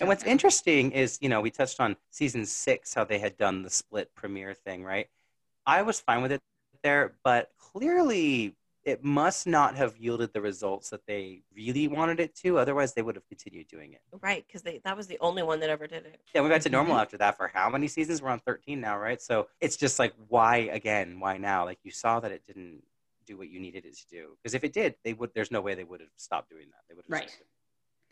And what's know. interesting is, you know, we touched on season six, how they had done the split premiere thing, right? I was fine with it there, but clearly it must not have yielded the results that they really wanted it to. Otherwise, they would have continued doing it. Right? Because they that was the only one that ever did it. Yeah, we got to normal Mhm. after that for how many seasons? We're on 13 now, right? So it's just like, why again? Why now? Like you saw that it didn't do what you needed it to do. Because if it did, they would. There's no way they would have stopped doing that. They would have Right.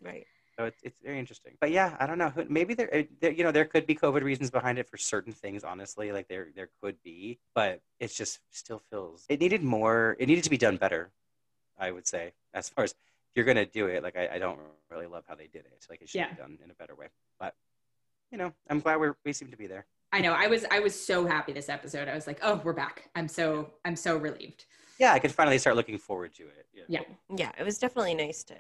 Right. So it's, it's very interesting. But yeah, I don't know. Maybe there, there, you know, there could be COVID reasons behind it for certain things. Honestly, like there, there could be, but it's just still feels it needed more. It needed to be done better. I would say, as far as if you're gonna do it, like I, I don't really love how they did it. Like it should Yeah. be done in a better way. But you know, I'm glad we're we seem to be there. I know. I was I was so happy this episode. I was like, oh, we're back. I'm so I'm so relieved. Yeah, I could finally start looking forward to it. Yeah. Yeah, it was definitely nice to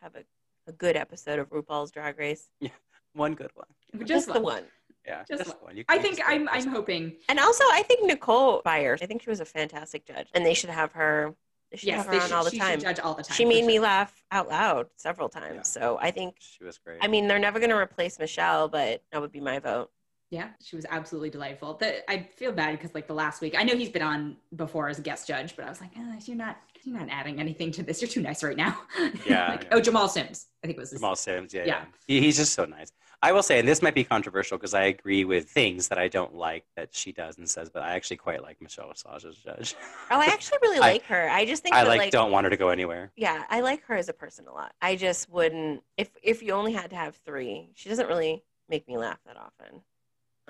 have a, a good episode of RuPaul's Drag Race. Yeah, One good one. Just, the one. one. Yeah, Just just one. You I think just I'm I'm one. hoping. And also, I think Nicole Byers, I think she was a fantastic judge, and they should have her. They should Yes, have her they on should, all the she time. judge all the time. She for made me laugh out loud several times. Yeah. So I think, She was great. I mean, they're never going to replace Michelle, but that would be my vote. Yeah, she was absolutely delightful. The, I feel bad because like the last week, I know he's been on before as a guest judge, but I was like, eh, you're not you're not adding anything to this. You're too nice right now. [LAUGHS] Yeah, like, yeah. oh, Jamal Sims. I think it was his. Jamal Sims, yeah, Yeah. yeah. He, he's just so nice. I will say, and this might be controversial because I agree with things that I don't like that she does and says, but I actually quite like Michelle Visage as judge. [LAUGHS] Oh, I actually really [LAUGHS] I- like her. I just think I that, like, like, don't want her to go anywhere. yeah, I like her as a person a lot. I just wouldn't if if you only had to have three. She doesn't really make me laugh that often.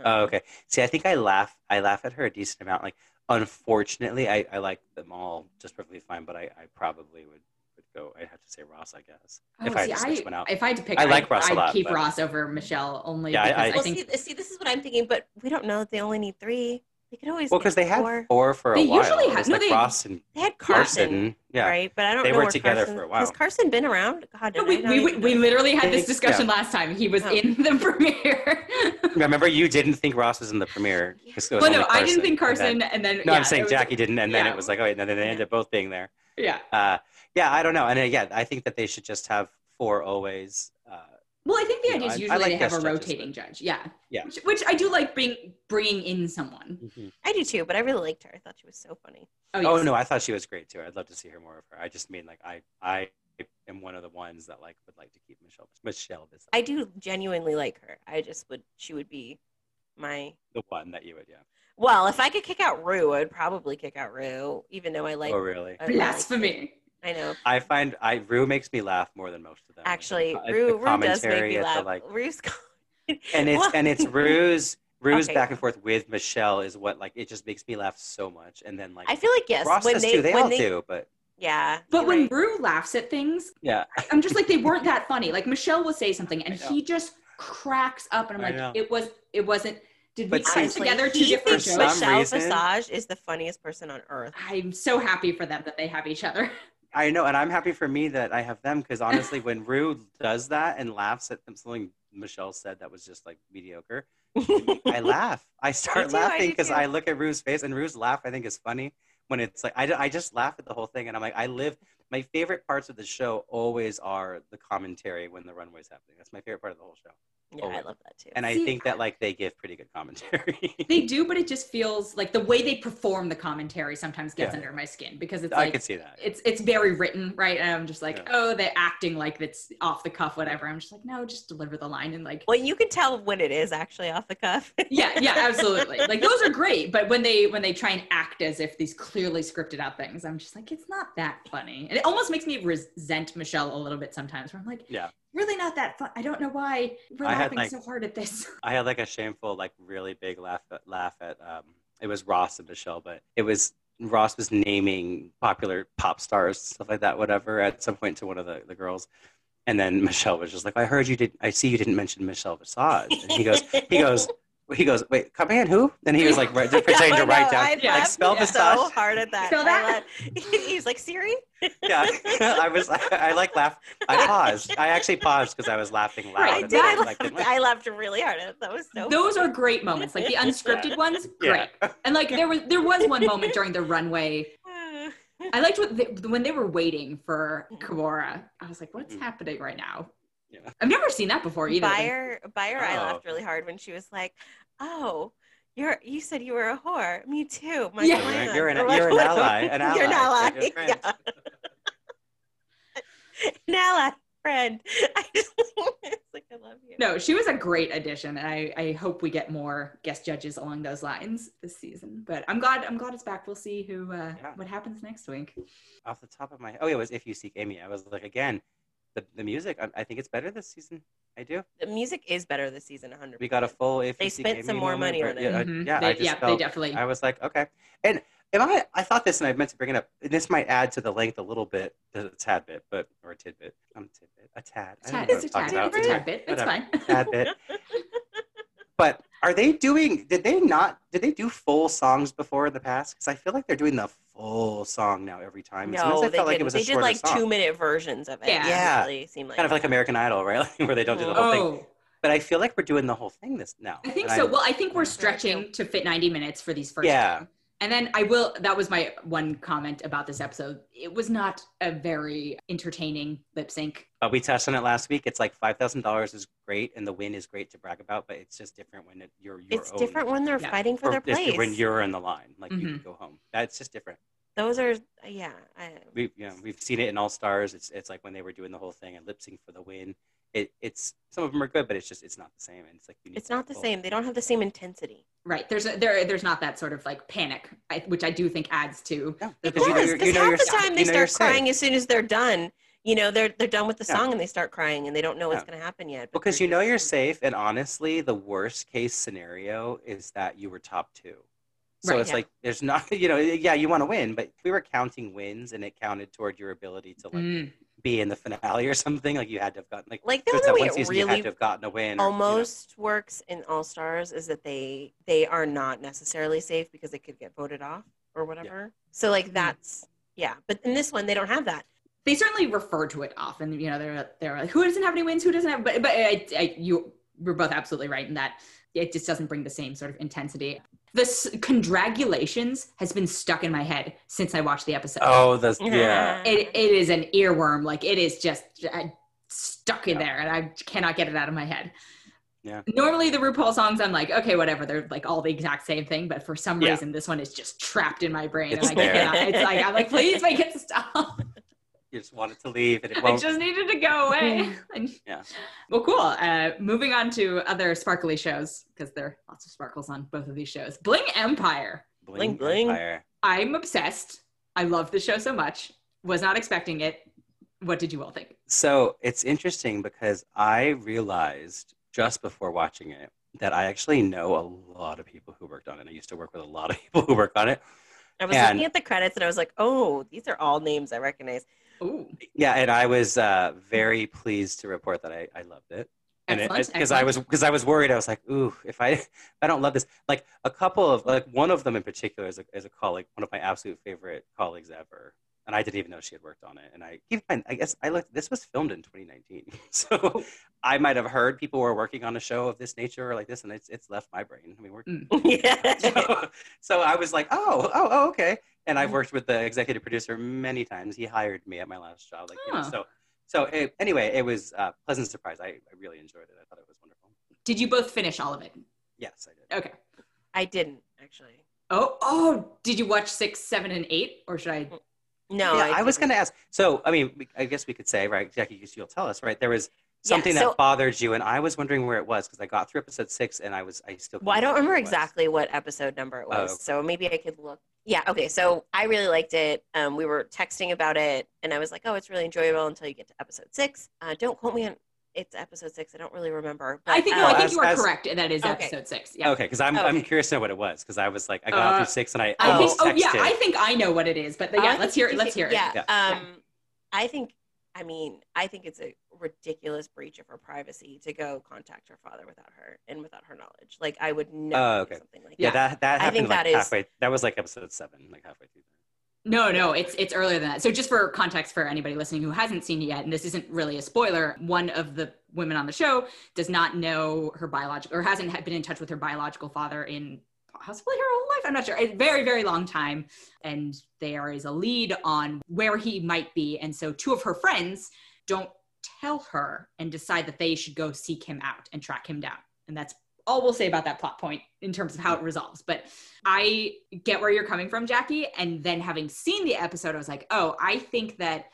Oh, Um, okay. See, I think I laugh. I laugh at her a decent amount. Like, unfortunately, I, I like them all just perfectly fine, but I, I probably would, would go. I'd have to say Ross, I guess. Oh, if I see, had to switch one out. If I had to pick, I like I'd, Ross a I'd lot, keep but- Ross over Michelle only Yeah, because I, I- Well, think see, see, this is what I'm thinking, but we don't know that they only need three. They could always Well, because they had four. four for a while. They while. usually It was no, like they- Ross and They had Carson, Carson. Yeah. right? But I don't They know were together Carson, for a while. Has Carson been around? God, No, we, we, we, we literally had this Yeah. discussion last time. He was Oh. in the [LAUGHS] premiere. Remember, you didn't think Ross was in the premiere. was well, no, only I didn't think and then- Carson, and then no, yeah, I'm saying it was- Jackie didn't, and then yeah. it was like, oh, wait, and then they ended up both being there. Yeah. Uh, yeah, I don't know, and uh, yeah, I think that they should just have four always. Well, I think the You know, idea is I- I usually like they have a rotating judge. Yeah. Yeah. Which, which I do like bring, bringing in someone. Mm-hmm. I do too, but I really liked her. I thought she was so funny. Oh, Oh no, I thought she was great too. I'd love to see her more of her. I just mean like I I am one of the ones that like would like to keep Michelle Michelle Visage, I do genuinely like her. I just would. She would be my. the one that you would yeah. Well, if I could kick out Ru, I'd probably kick out Ru, even though I like. oh really? I like- Blasphemy. I know. I find I Ru makes me laugh more than most of them. Actually, The Ru, the Ru does make me at the, laugh. like, Ru's. and it's and it's [LAUGHS] Ru's Ru's Okay. back and forth with Michelle is what like it just makes me laugh so much. And then like I feel like yes, Ross when does they too. They when all they do, but yeah. But when right. Ru laughs at things, yeah. I'm just like they [LAUGHS] weren't that funny. Like Michelle will say something and he just cracks up, and I'm like, it was, it wasn't. Did we But put together two he different shows? Michelle reason- Visage is the funniest person on earth. I'm so happy for them that they have each other. [LAUGHS] I know, and I'm happy for me that I have them because honestly, when Ru does that and laughs at something Michelle said that was just like mediocre, I [LAUGHS] laugh. I start I laughing because too. I look at Ru's face, and Ru's laugh I think is funny when it's like I, I just laugh at the whole thing, and I'm like I live. My favorite parts of the show always are the commentary when the runway's happening. That's my favorite part of the whole show, Yeah, I love that too. and I See, think that like they give pretty good commentary. [LAUGHS] They do, but it just feels like the way they perform the commentary sometimes gets Yeah. under my skin because it's I like could see that. it's it's very written, right? And I'm just like, Yeah. oh, they're acting like it's off the cuff, whatever. I'm just like, no, just deliver the line and like, well, you can tell when it is actually off the cuff. [LAUGHS] yeah, yeah, absolutely. Like those are [LAUGHS] great, but when they when they try and act as if these clearly scripted out things, I'm just like, it's not that funny. And it almost makes me resent Michelle a little bit sometimes. Where I'm like, Yeah. Really not that fun. I don't know why we're I laughing like- so hard at this. [LAUGHS] I had like a shameful, like really big laugh at, laugh at um it was Ross and Michelle, but it was Ross was naming popular pop stars, stuff like that, whatever, at some point to one of the, the girls. And then Michelle was just like, I heard you did I see you didn't mention Michelle Visage. And he goes, he goes, he goes, wait, come in, who? Then he was like right, [LAUGHS] pretending No, to write down I like spell yeah. so Visage. hard at that. Spell that? [LAUGHS] He's like Siri. [LAUGHS] Yeah. I was I like laugh. I paused. I actually paused because I was laughing loud. Right, I and did. I, I like, laughed, I laughed really hard at it. That was so. Those are great moments, like the unscripted ones, great. yeah. And like there was there was one moment during the runway. I liked what they, when they were waiting for Kahmora. I was like, "What's Mhm. happening right now?" Yeah. I've never seen that before either. Byer, Byer, I Oh. laughed really hard when she was like, "Oh, you're you said you were a whore. Me too. My Yeah. plan." You're an- [LAUGHS] Or [LAUGHS] you're an ally, an You're an ally. ally. You're good friends. Yeah. [LAUGHS] an ally friend. I just, it's like I love you. No, she was a great addition, and I, I hope we get more guest judges along those lines this season. But I'm glad I'm glad it's back. We'll see who uh, Yeah. what happens next week. Off the top of my oh yeah, it was if you seek Amy. I was like again, the the music. I, I think it's better this season. I do. The music is better this season. 100. We got a full if They spent some more money on it. Yeah, I- Mhm. yeah. they, I just yeah, they definitely. I was like okay, and. Am I, I thought this, and I meant to bring it up. and This might add to the length a little bit, a tad bit, but or a tidbit. I'm tidbit, a tad. I don't tad, know it's a what I'm tad, talking it's a tad bit. It's fine. tad bit. [LAUGHS] But Are they doing? Did they not? Did they do full songs before in the past? Because I feel like they're doing the full song now every time. And sometimes No, I they felt like didn't. it was a they did like song. two minute versions of it. Yeah. Yeah. It really seemed like kind of like. American Idol, [LAUGHS] right? Where they don't do the whole thing. Oh, But I feel like we're doing the whole thing this now. I think And so. I- Well, I think we're stretching to fit 90 minutes for these first Yeah. two. And then I will, that was my one comment about this episode. It was not a very entertaining lip sync. But we touched on it last week. It's like five thousand dollars is great, and the win is great to brag about. But it's just different when it, you're your It's own. different when they're Yeah. fighting for or their it's place. when you're in the line, like you Mhm. go home. That's just different. Those are yeah. I, We yeah, we've seen it in All Stars. It's it's like when they were doing the whole thing and lip sync for the win. It it's some of them are good, but it's just it's not the same. And it's like you need it's not the both. same. They don't have the same intensity. Right. There's a, there, there's not that sort of like panic, I, which I do think adds to. No, because you know Yes, you're- because you know half you're the time You they know you're start safe. crying as soon as they're done. You know, they're they're done with the Yeah. song and they start crying and they don't know what's Yeah. going to happen yet. because you know just- you're safe and honestly the worst case scenario is that you were top two so Right, it's yeah. like there's not [LAUGHS] you know yeah you want to win but we were counting wins and it counted toward your ability to like Mm. Be in the finale or something like you had to have gotten like Like the only that way one it season you really had to have gotten a win or, you know. almost works in All Stars is that they they are not necessarily safe because they could get voted off or whatever. So like Mhm. that's yeah. But in this one they don't have that. They certainly refer to it often. You know, they're they're like, who doesn't have any wins? Who doesn't have? But but I, I, you we're both absolutely right in that it just doesn't bring the same sort of intensity. This congratulations has been stuck in my head since I watched the episode. oh the [LAUGHS] yeah it, it is an earworm like it is just uh, stuck in Yeah. there and i cannot get it out of my head Yeah. normally the rupaul songs i'm like okay whatever they're like all the exact same thing but for some Yeah. reason this one is just trapped in my brain It's and i there. cannot it's like i'm like please make it stop [LAUGHS] you just want it to leave and it i won't just needed to go away Yeah. [LAUGHS] well cool uh moving on to other sparkly shows because there are lots of sparkles on both of these shows bling empire Bling, bling. Empire. i'm obsessed i love the show so much was not expecting it what did you all think So it's interesting because I realized just before watching it that I actually know a lot of people who worked on it. I used to work with a lot of [LAUGHS] people who work on it. I was And- looking at the credits and I was like, oh, these are all names I recognize. Ooh. Yeah, and I was uh, very pleased to report that I, I loved it. And because I was because I was worried, I was like, "Ooh, if I [LAUGHS] if I don't love this." Like a couple of like one of them in particular is a, is a colleague, one of my absolute favorite colleagues ever, and I didn't even know she had worked on it. And I keep in mind, I guess I looked. This was filmed in 2019, [LAUGHS] so I might have heard people were working on a show of this nature or like this, and it's it's left my brain. I mean, we're [LAUGHS] yeah. so, so I was like, oh, oh, oh, okay. And. I've worked with the executive producer many times. He hired me at my last job. Like, you know, so, so it, anyway, it was a pleasant surprise. I, I really enjoyed it. I thought it was wonderful. Did you both finish all of it? Yes, I did. Okay. I didn't actually. Oh, oh, did you watch six, seven, and eight, or should I? No, yeah, I, was going to ask. So, I mean, I guess we could say, right, Jackie, because you'll tell us, right? There was something so- that bothered you, and I was wondering where it was because I got through episode six, and I was, I still. Well, I don't remember where exactly what episode number it Oh, was, okay. so maybe I could look. Yeah, okay. So I really liked it. Um, we were texting about it, and I was like, "Oh, it's really enjoyable until you get to episode six. Uh, don't quote me on it's episode six. I don't really remember. I think no, um, I think as- you are as- correct. And that is Okay. episode six. Yeah. Okay, because I'm, I'm curious to know what it was because I was like, I got Uh, through six, and I I think. almost Oh, yeah. I think I know what it is, but Oh, yeah, I let's hear it. Let's hear it. Yeah, Yeah. Um, I think. I mean, I think it's a ridiculous breach of her privacy to go contact her father without her and without her knowledge. Like, I would never Oh, do okay. something like yeah, that. that that I happened think like that is- halfway. That was like episode seven, like halfway through. No, no, it's it's earlier than that. So just for context for anybody listening who hasn't seen it yet, and this isn't really a spoiler, one of the women on the show does not know her biological or hasn't been in touch with her biological father in possibly her whole life. I'm not sure. A very, very long time. And there is a lead on where he might be. And so two of her friends don't tell her and decide that they should go seek him out and track him down. And that's all we'll say about that plot point in terms of how it resolves. But I get where you're coming from, Jackie. And then having seen the episode, I was like, oh, I think that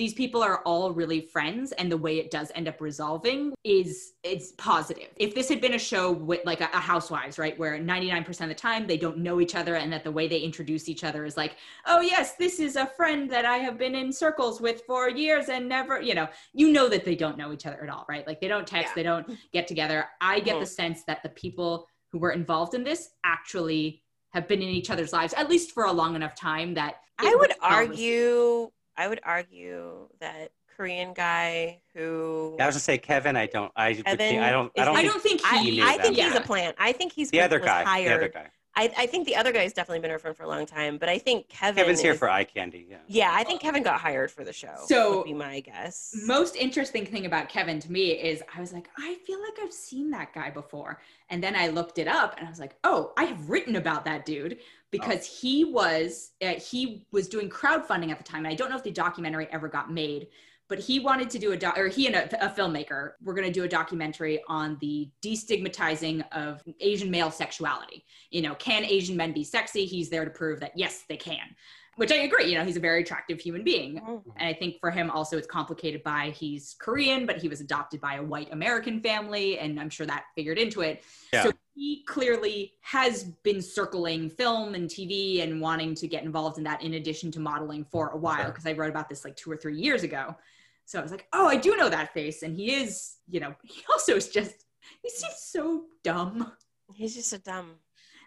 these people are all really friends and the way it does end up resolving is it's positive if this had been a show with like a, a housewives right where 99% of the time they don't know each other and that the way they introduce each other is like oh yes this is a friend that i have been in circles with for years and never you know you know that they don't know each other at all right like they don't text Yeah. they don't get together i get Mhm. the sense that the people who were involved in this actually have been in each other's lives at least for a long enough time that I would argue. I would argue that Korean guy who I was gonna say Kevin. I don't. I would Evan think, I don't. I don't. I don't think I, he knew I think that. he's Yeah. a plant. I think he's the other guy. hired. The other guy. I, I think the other guy's definitely been her friend for a long time, but I think Kevin Kevin's here for eye candy. Yeah. Yeah, I think Kevin got hired for the show. So- would be my guess. most interesting thing about Kevin to me is I was like, I feel like I've seen that guy before. And then I looked it up and I was like, oh, I have written about that dude because he was uh, he was doing crowdfunding at the time. And I don't know if the documentary ever got made, but he wanted to do a doc or he and a, a filmmaker were going to do a documentary on the destigmatizing of Asian male sexuality. You know, can Asian men be sexy? He's there to prove that yes, they can. Which I agree, you know, he's a very attractive human being. Mhm. And I think for him also it's complicated by he's Korean, but he was adopted by a white American family, and I'm sure that figured into it. Yeah. So he clearly has been circling film and TV and wanting to get involved in that in addition to modeling for a while, Sure. because I wrote about this like two or three years ago. So I was like, oh, I do know that face. And he is, you know, [LAUGHS] he also is just he seems so dumb. He's just a dumb,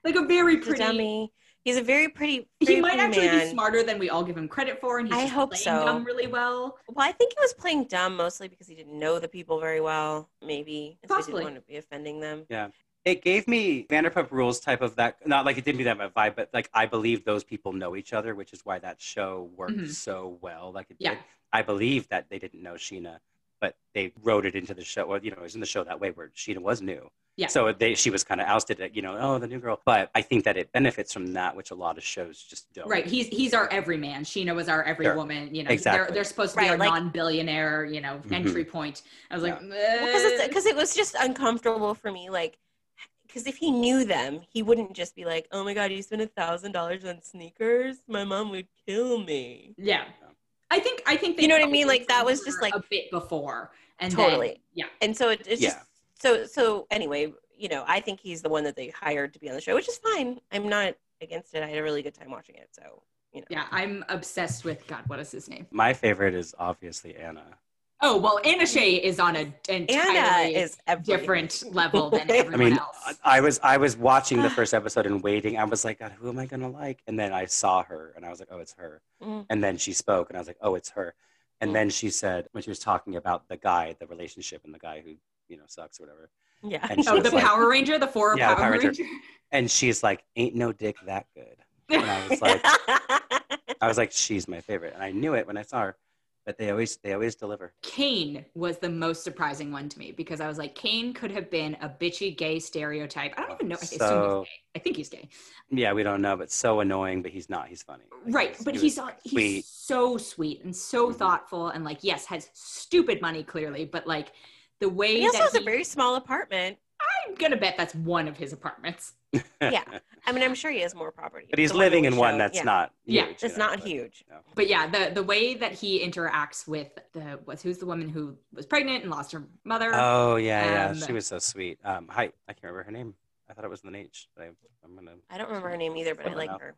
Like a very he's a pretty dummy. He's a very pretty. he might pretty actually man. be smarter than we all give him credit for, and he's I just hope playing so. dumb really well. Well, I think he was playing dumb mostly because he didn't know the people very well. Maybe and so he Possibly. didn't want to be offending them. It gave me Vanderpump Rules type of that. Not like it didn't be that vibe, but like I believe those people know each other, which is why that show worked Mhm. so well. Like it Yeah. did. I believe that they didn't know Scheana, but they wrote it into the show. Well, you know, it was in the show that way where Scheana was new. Yeah. So they she was kind of ousted at you know oh the new girl, but I think that it benefits from that, which a lot of shows just don't. Right. He's he's our everyman. Scheana was our every Sure. woman. You know, Exactly. they're they're supposed to be Right, our like- non-billionaire, you know, Mhm. entry point. I was like, Because "Eh." because it was just uncomfortable for me. Like, because if he knew them, he wouldn't just be like, "Oh my god, you spent a thousand dollars on sneakers? My mom would kill me." yeah. I think I think they You know what I mean? Like, that was just, like- a bit before, and Totally. then, yeah. And so it, it's Yeah. just so so. Anyway, you know, I think he's the one that they hired to be on the show, which is fine. I'm not against it. I had a really good time watching it. So you know, Yeah, I'm obsessed with God. What is his name? My favorite is obviously Anna. Oh well, Anna Shay is on a Anna entirely is different level than I [LAUGHS] I everyone mean, else. I was I was watching the first episode and waiting. I was like, God, who am I gonna like? And then I saw her, and I was like, oh, it's her. Mm. And then she spoke, and I was like, oh, it's her. And Mm. then she said when she was talking about the guy, the relationship, and the guy who you know sucks or whatever. Yeah. And oh, the like- Power Ranger, the four Yeah, the Power, Power Ranger. Ranger. And she's like, ain't no dick that good. And I was [LAUGHS] like, I was like, she's my favorite, and I knew it when I saw her. But they always they always deliver. Kane was the most surprising one to me because I was like, Kane could have been a bitchy gay stereotype. I don't even know. I assume So- he's gay. I think he's gay. Yeah, we don't know, but so annoying. But he's not. He's funny. Like, right. he But was he's, on- he's sweet. so sweet and so Mhm. thoughtful and like, yes, has stupid money clearly, but like the way he also that has a very small apartment. I'm gonna bet that's one of his apartments. [LAUGHS] Yeah. I mean, I'm sure he has more property. but he's The living in we one showed, that's yeah. not. Yeah, huge, It's you know, not but- huge. no. But yeah, the the way that he interacts with the was who's the woman who was pregnant and lost her mother. Oh yeah, yeah. Um, she was so sweet. Um, hi, I can't remember her name. I thought it was with an H. But I, I'm gonna. I don't remember her name either, but I like her.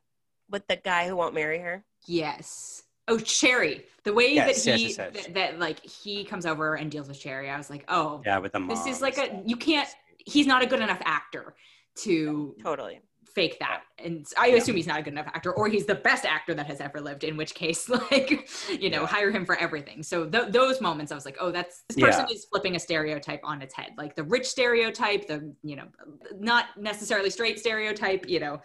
With the guy who won't marry her. Yes. Oh, Cherry. The way Yes, that he yes, yes. That, that like he comes over and deals with Cherry, I was like, oh, Yeah, with the mom. this is like a you can't. He's not a good enough actor to Totally. fake that, and I Yeah. assume he's not a good enough actor, or he's the best actor that has ever lived. In which case, [LAUGHS] like you know, Yeah. hire him for everything. So th- those moments, I was like, oh, that's this person Yeah. is flipping a stereotype on its head, like the rich stereotype, the you know, not necessarily straight stereotype. You know,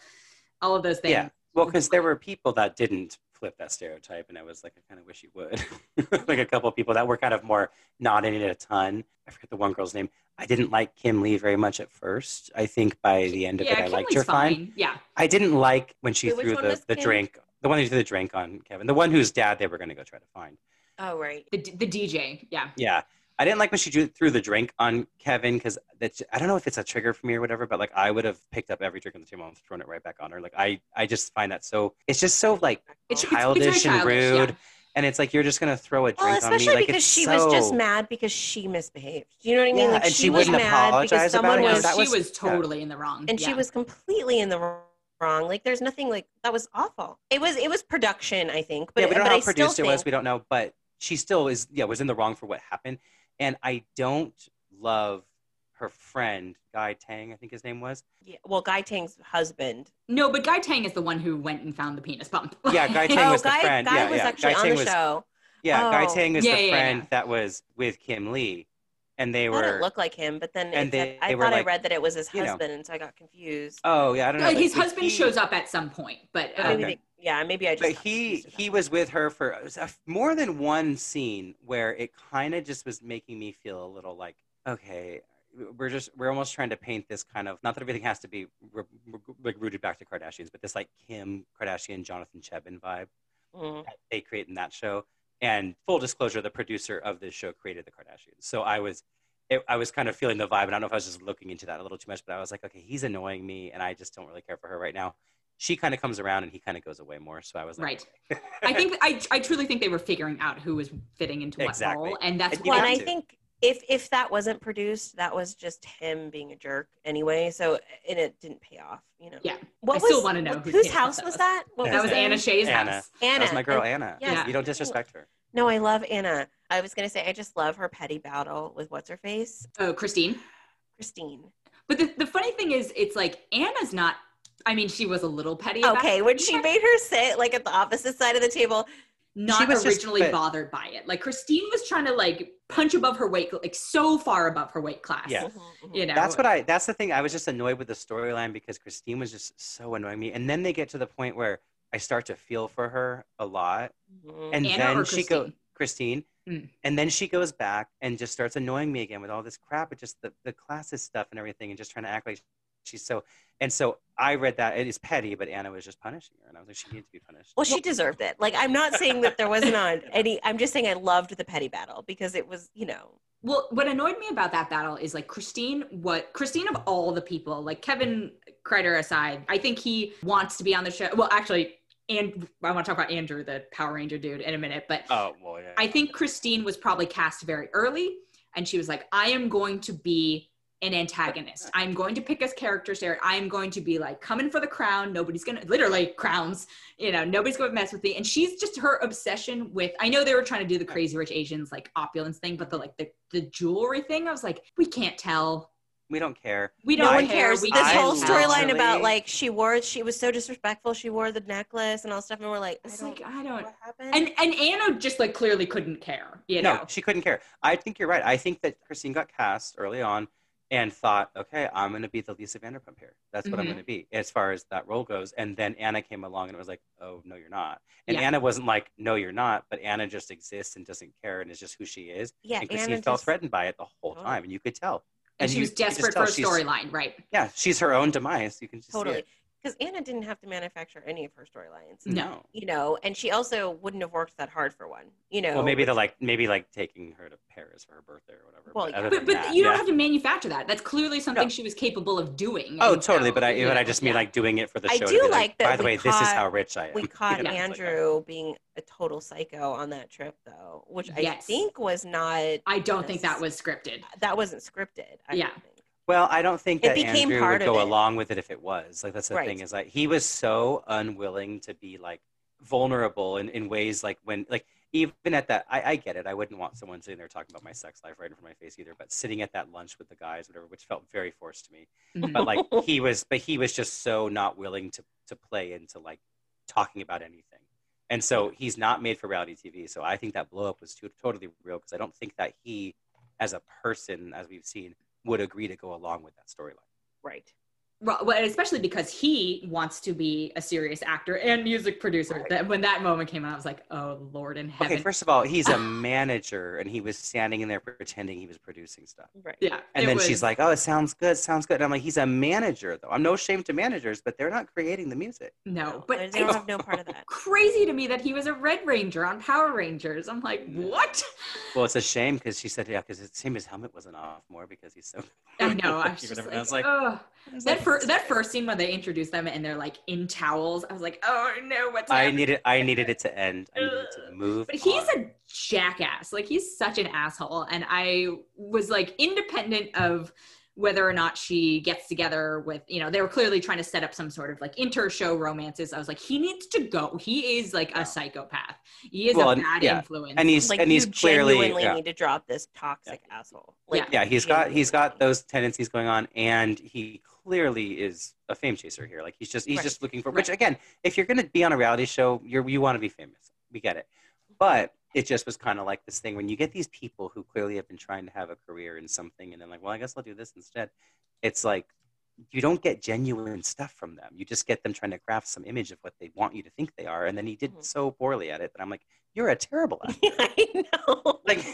all of those things. Yeah. Well, because there were people that didn't flip that stereotype, and I was like, I kind of wish you would. [LAUGHS] like a couple of people that were kind of more not in it a ton. I forget the one girl's name. I didn't like Kim Lee very much at first. I think by the end of yeah, it, I liked Kim Lee's her fine. fine. Yeah. I didn't like when she Wait, threw the, the Kim? drink, the one who threw the drink on Kevin, the one whose dad they were going to go try to find. Oh, right. The, the DJ, yeah. Yeah. I didn't like when she drew, threw the drink on Kevin because that's I don't know if it's a trigger for me or whatever, but like I would have picked up every drink on the table and thrown it right back on her. Like I, I just find that so it's just so like It's- it's- it's childish and childish, rude, yeah. and it's like you're just gonna throw a drink Well, on me. especially Like because it's she so... was just mad because she misbehaved. Do you know what I mean? Yeah, like and she was wouldn't mad apologize because about someone it. Was, she was- was, totally in the wrong. and she was completely in the wrong. Like, there's nothing like that was awful. It was it was production, I think. But yeah, we don't but know I how produced still it was. We don't know, but she still is. Yeah, was in the wrong for what happened, and I don't love her friend Guy Tang. I think his name was. Yeah, well, Guy Tang's husband. No, but Guy Tang is the one who went and found the penis pump. [LAUGHS] Yeah, Guy [LAUGHS] Tang oh, was the friend. Guy yeah, was yeah. actually Guy on Tang the was, show. Yeah, Guy Oh. Tang is Yeah, the yeah, friend yeah. that was with Kim Lee, and they I thought it were. looked like him, but then and it they- I they were thought I read that it was his you know. husband, and so I got confused. oh yeah, I don't know. Uh, but- his husband he- shows up at some point, but But uh, Okay. Yeah, maybe I just. But he he was with her for it was a- more than one scene where it kind of just was making me feel a little like okay we're just we're almost trying to paint this kind of not that everything has to be like rooted back to Kardashians, but this like Kim Kardashian Jonathan Cheban vibe Mm. that they create in that show. And full disclosure, the producer of this show created the Kardashians, so I was. It, I was kind of feeling the vibe, and I don't know if I was just looking into that a little too much, but I was like, okay, he's annoying me, and I just don't really care for her right now. She kind of comes around, and he kind of goes away more. So I was like, Right. okay. I think [LAUGHS] I, I truly think they were figuring out who was fitting into what role, and that's And why and I think if if that wasn't produced, that was just him being a jerk anyway. So and it didn't pay off. You know. Yeah. What I was, still wanna know what- whose whose kid house that was was. that? What that was so- Anna Shay's Anna. house. Anna. That was my girl And- Anna. yeah. You don't disrespect her. No, I love Anna. I was gonna say I just love her petty battle with what's her face, Oh, Christine. Christine. But the, the funny thing is, it's like Anna's not. I mean, she was a little petty. Okay, when she made her sit like at the opposite side of the table, not was just- originally but- bothered by it. Like Christine was trying to like punch above her weight, like so far above her weight class. Yeah. Mhm, mhm. You know, That's what I. That's the thing. I was just annoyed with the storyline because Christine was just so annoying me, and then they get to the point where I start to feel for her a lot, Mhm. and Anna then or she goes Christine? Christine, Mm. and then she goes back and just starts annoying me again with all this crap, with just the the classes stuff and everything, and just trying to act like she's so. And so I read that it is petty, but Anna was just punishing her, and I was like, she needed to be punished. Well, she deserved it. Like, I'm not saying that there wasn't on any. I'm just saying I loved the petty battle because it was, you know, Well, what annoyed me about that battle is like Christine, what Christine of all the people, like Kevin Kreider aside, I think he wants to be on the show. Well, actually, and I want to talk about Andrew, the Power Ranger dude, in a minute. But Oh well, yeah. I think Christine was probably cast very early, and she was like, I am going to be an antagonist. Uh, I'm going to pick us characters there. I am going to be like coming for the crown. Nobody's gonna literally crowns, you know, nobody's gonna mess with me. And she's just her obsession with I know they were trying to do the crazy rich Asians like opulence thing, but the like the, the jewelry thing, I was like, we can't tell. we don't care. We don't no one care. cares. We This I whole storyline about like she wore, she was so disrespectful. She wore the necklace and all stuff, and we're like, I It's don't, like I don't what happened? and and Anna just like clearly couldn't care, you know. No, she couldn't care. I think you're right. I think that Christine got cast early on and thought, okay, I'm going to be the Lisa Vanderpump here. That's what I'm Mhm. going to be as far as that role goes. And then Anna came along and it was like, oh, no, you're not. And Yeah. Anna wasn't like, no, you're not. But Anna just exists and doesn't care and is just who she is. yeah, and Christine Anna felt just, threatened by it the whole Totally. time. And you could tell. and, she you- was you could just desperate for a storyline, right? Yeah, she's her own demise. You can just see totally it. Because Anna didn't have to manufacture any of her storylines. No. You know, and she also wouldn't have worked that hard for one. You know, Well, maybe the like, maybe like taking her to Paris for her birthday or whatever. Well, but yeah. other But, but that, you don't yeah. have to manufacture that. That's clearly something No. she was capable of doing. Oh, totally. so, But I, you but I just mean like doing it for the I show. to do be like that By the we way, this is how rich I am. we [LAUGHS] caught You know, it's like, oh. Andrew being a total psycho on that trip, though, which I think was not. I don't think that was scripted. That wasn't scripted. I Yeah. Well, I don't think It that became Andrew part would go along with it if it was. Like that's the Right. thing is like he was so unwilling to be like vulnerable in, in ways like when like even at that I, I get it. I wouldn't want someone sitting there talking about my sex life right in front of my face either. But sitting at that lunch with the guys, whatever, which felt very forced to me. Mhm. But like [LAUGHS] he was but he was just so not willing to to play into like talking about anything. And so he's not made for reality TV. So I think that blow up was too, totally real because I don't think that he, as a person, as we've seen, would agree to go along with that storyline. Right. Well, well, especially because he wants to be a serious actor and music producer. Right. That when that moment came out, I was like, "Oh Lord in heaven!" Okay, first of all, he's a [LAUGHS] manager and he was standing in there pretending he was producing stuff. Right. yeah, And then was- she's like, "Oh, it sounds good, sounds good." And I'm like, "He's a manager, though. I'm no shame to managers, but they're not creating the music." "No," but they don't have no part of that. crazy to me that he was a Red Ranger on Power Rangers. I'm like, "What?" Well, it's a shame because she said, "Yeah, because it seemed his helmet wasn't off more because he's so." I know. I [LAUGHS] was, just like, I was like, "Oh." That like, first that first scene when they introduced them and they're like in towels, I was like, "Oh no, what's I happening?" needed, I needed it to end. I needed it to move. But he's on. a jackass. Like he's such an asshole. And I was like independent of whether or not she gets together with, you know, they were clearly trying to set up some sort of like inter-show romances. I was like, he needs to go. He is like Yeah. a psychopath. He is Well, a bad yeah. influence. and he's Like and he's clearly genuinely yeah. need to drop this toxic asshole. Like, yeah he's got he's got those tendencies going on and he clearly is a fame chaser here like he's just he's Right. just looking for Right. which again if you're going to be on a reality show you're you want to be famous we get it but it just was kind of like this thing when you get these people who clearly have been trying to have a career in something and then like, well, I guess I'll do this instead. It's like you don't get genuine stuff from them. You just get them trying to craft some image of what they want you to think they are. And then he did Mhm. so poorly at it that I'm like, you're a terrible [LAUGHS] actor. I know. like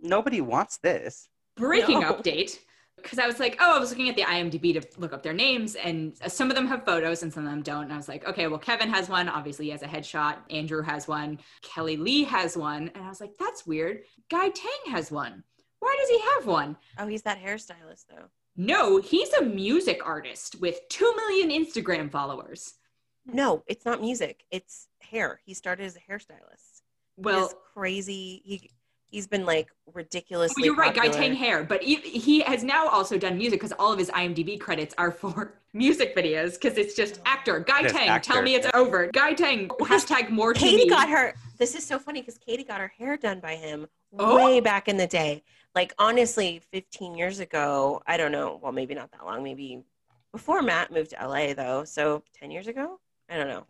nobody wants this. Breaking No. update. Because I was like, oh, I was looking at the IMDb to look up their names, and uh, some of them have photos and some of them don't. And I was like, okay, well, Kevin has one. Obviously, he has a headshot. Andrew has one. Kelly Lee has one. And I was like, that's weird. Guy Tang has one. Why does he have one? Oh, he's that hairstylist though. No, he's a music artist with 2 million Instagram followers. No, it's not music. It's hair. He started as a hairstylist. Well, Well, crazy. He he's been like oh, ridiculously. Oh, you're right, Guy. Tang hair, but he, he has now also done music because all of his IMDb credits are [LAUGHS] for music videos because it's just actor. Guy Just Tang, actor. tell me it's over. Guy Tang, oh, hashtag more Katie TV. got her. This is so funny because Katie got her hair done by him Oh. way back in the day. Like honestly, 15 years ago. I don't know. Well, maybe not that long. Maybe before Matt moved to LA though. So 10 years ago. I don't know.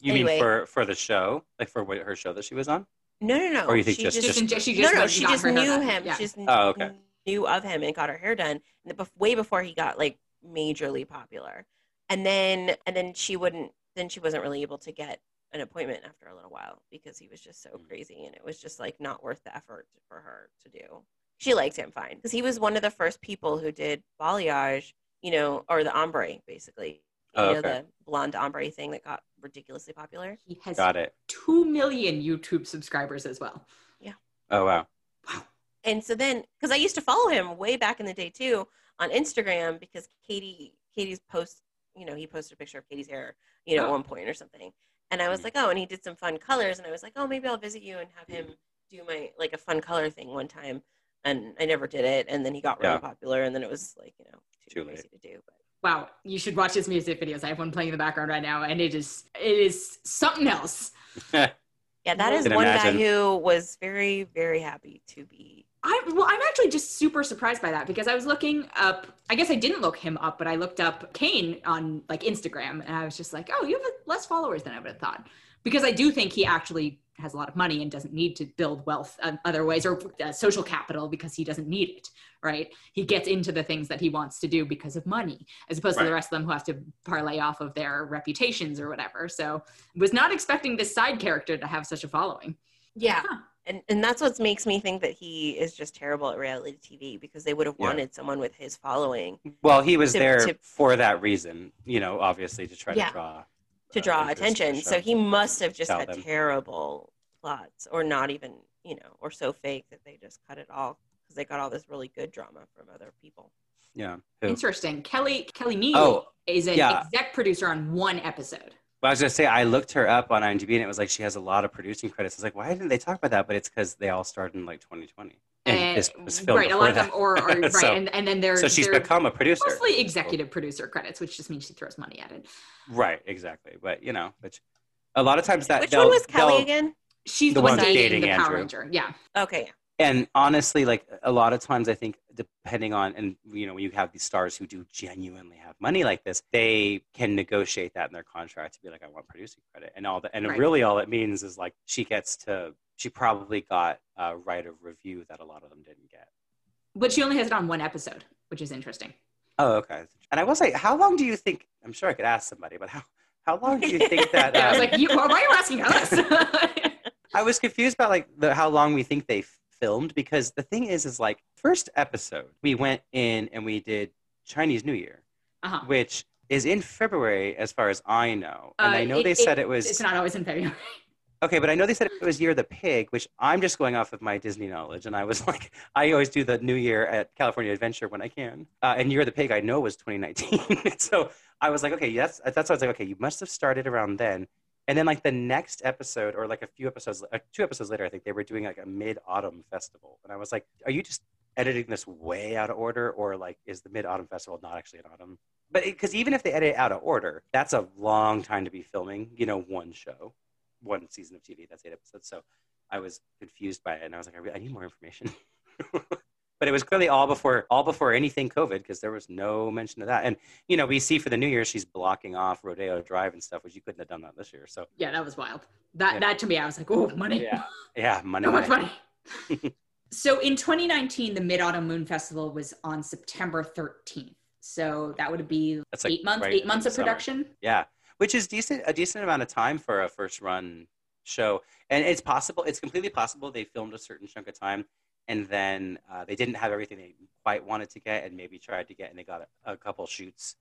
You Anyway. mean for for the show, like for what, her show that she was on? No, no, no. Or you think she just- Just, just- in- she no, just no. went and She just knew him. Yeah. She just Oh, okay. knew of him and got her hair done and bef- way before he got like majorly popular. And then and then she wouldn't. Then she wasn't really able to get an appointment after a little while because he was just so Mm. crazy and it was just like not worth the effort for her to do. She liked him fine because he was one of the first people who did balayage, you know, or the ombre basically. You Oh, know, okay. the blonde ombre thing that got ridiculously popular. He has Got it. 2 million YouTube subscribers as well. Yeah. Oh wow. Wow. And so then because i used to follow him way back in the day too on instagram because katie katie's post you know he posted a picture of katie's hair you know Oh. at one point or something and i was Mhm. like oh and he did some fun colors and i was like oh maybe i'll visit you and have him do my like a fun color thing one time and i never did it and then he got really Yeah. popular and then it was like you know too, Too crazy to do but Wow, you should watch his music videos. I have one playing in the background right now, and it is it is something else. [LAUGHS] yeah that is one imagine. guy who was very very happy to be I well, I'm actually just super surprised by that because I was looking up. I guess I didn't look him up, but I looked up Kane on like Instagram, and I was just like, oh, you have less followers than I would have thought. Because I do think he actually has a lot of money and doesn't need to build wealth um, other ways or uh, social capital because he doesn't need it. Right? He gets into the things that he wants to do because of money, as opposed to the rest of them who have to parlay off of their reputations or whatever. So, was not expecting this side character to have such a following. Yeah. Huh. And and that's what makes me think that he is just terrible at reality TV because they would have Yeah. wanted someone with his following Well, he was To- there to- for that reason, you know, obviously to try Yeah. to draw to uh, draw interest in the attention. show. So he must have just had them. terrible plots or not even, you know, or so fake that they just cut it all because they got all this really good drama from other people. yeah. Who- Interesting. Kelly Kelly Mi Li Oh, is an yeah. exec producer on one episode. Well, I was gonna say I looked her up on IMDb and it was like she has a lot of producing credits. I was like, why didn't they talk about that? But it's because they all started in like 2020, and eh, And- this was filmed right, a lot of them, that. or, [LAUGHS] or right, So- and, and then they're so she's they're become a producer. mostly executive producer credits, which just means she throws money at it. Right, exactly. But you know, which a lot of times that Which one was Kelly again? She's The the, one one dating, dating the Power Ranger. Yeah, Okay. And honestly like a lot of times i think depending on and you know when you have these stars who do genuinely have money like this they can negotiate that in their contract to be like i want producing credit and all that and Right. really all it means is like she gets to she probably got a right of review that a lot of them didn't get but she only has it on one episode, which is interesting. oh okay and i will say how long do you think i'm sure i could ask somebody but how how long do you [LAUGHS] think that Yeah, I was um, like, you, why are you asking us? [LAUGHS] I was confused about like the how long we think they filmed because the thing is is like first episode we went in and we did Chinese New Year, uh-huh. which is in February as far as I know. And Uh, I know it- they it- said it was It's not always in February. [LAUGHS] okay, but I know they said it was Year of the Pig, which I'm just going off of my Disney knowledge. And I was [LAUGHS] like, I always do the New Year at California Adventure when I can. Uh, and Year of the Pig I know was 2019. [LAUGHS] so I was like, okay, that's that's why I was like, okay, you must have started around then. And then like the next episode, or like a few episodes, uh, two episodes later, I think they were doing like a mid autumn festival, and I was like, are you just editing this way out of order, or like is the mid autumn festival not actually an autumn? But because even if they edit it out of order, that's a long time to be filming, you know, one show, one season of TV. That's eight episodes. So I was confused by it, and I was like, I, I need more information. [LAUGHS] but it was clearly all before all before anything COVID because there was no mention of that. And you know, we see for the New Year she's blocking off Rodeo Drive and stuff, which you couldn't have done that this year. So Yeah, that was wild. That Yeah. that to me, I was like, oh, money. yeah, yeah, money. So much money. money. [LAUGHS] so in 2019, the Mid Autumn Moon Festival was on September 13th. So that would be That's like eight months, right eight months of summer. production. Yeah, which is decent, a decent amount of time for a first run show. And it's possible, it's completely possible they filmed a certain chunk of time and then uh, they didn't have everything they quite wanted to get and maybe tried to get and they got a, a couple shoots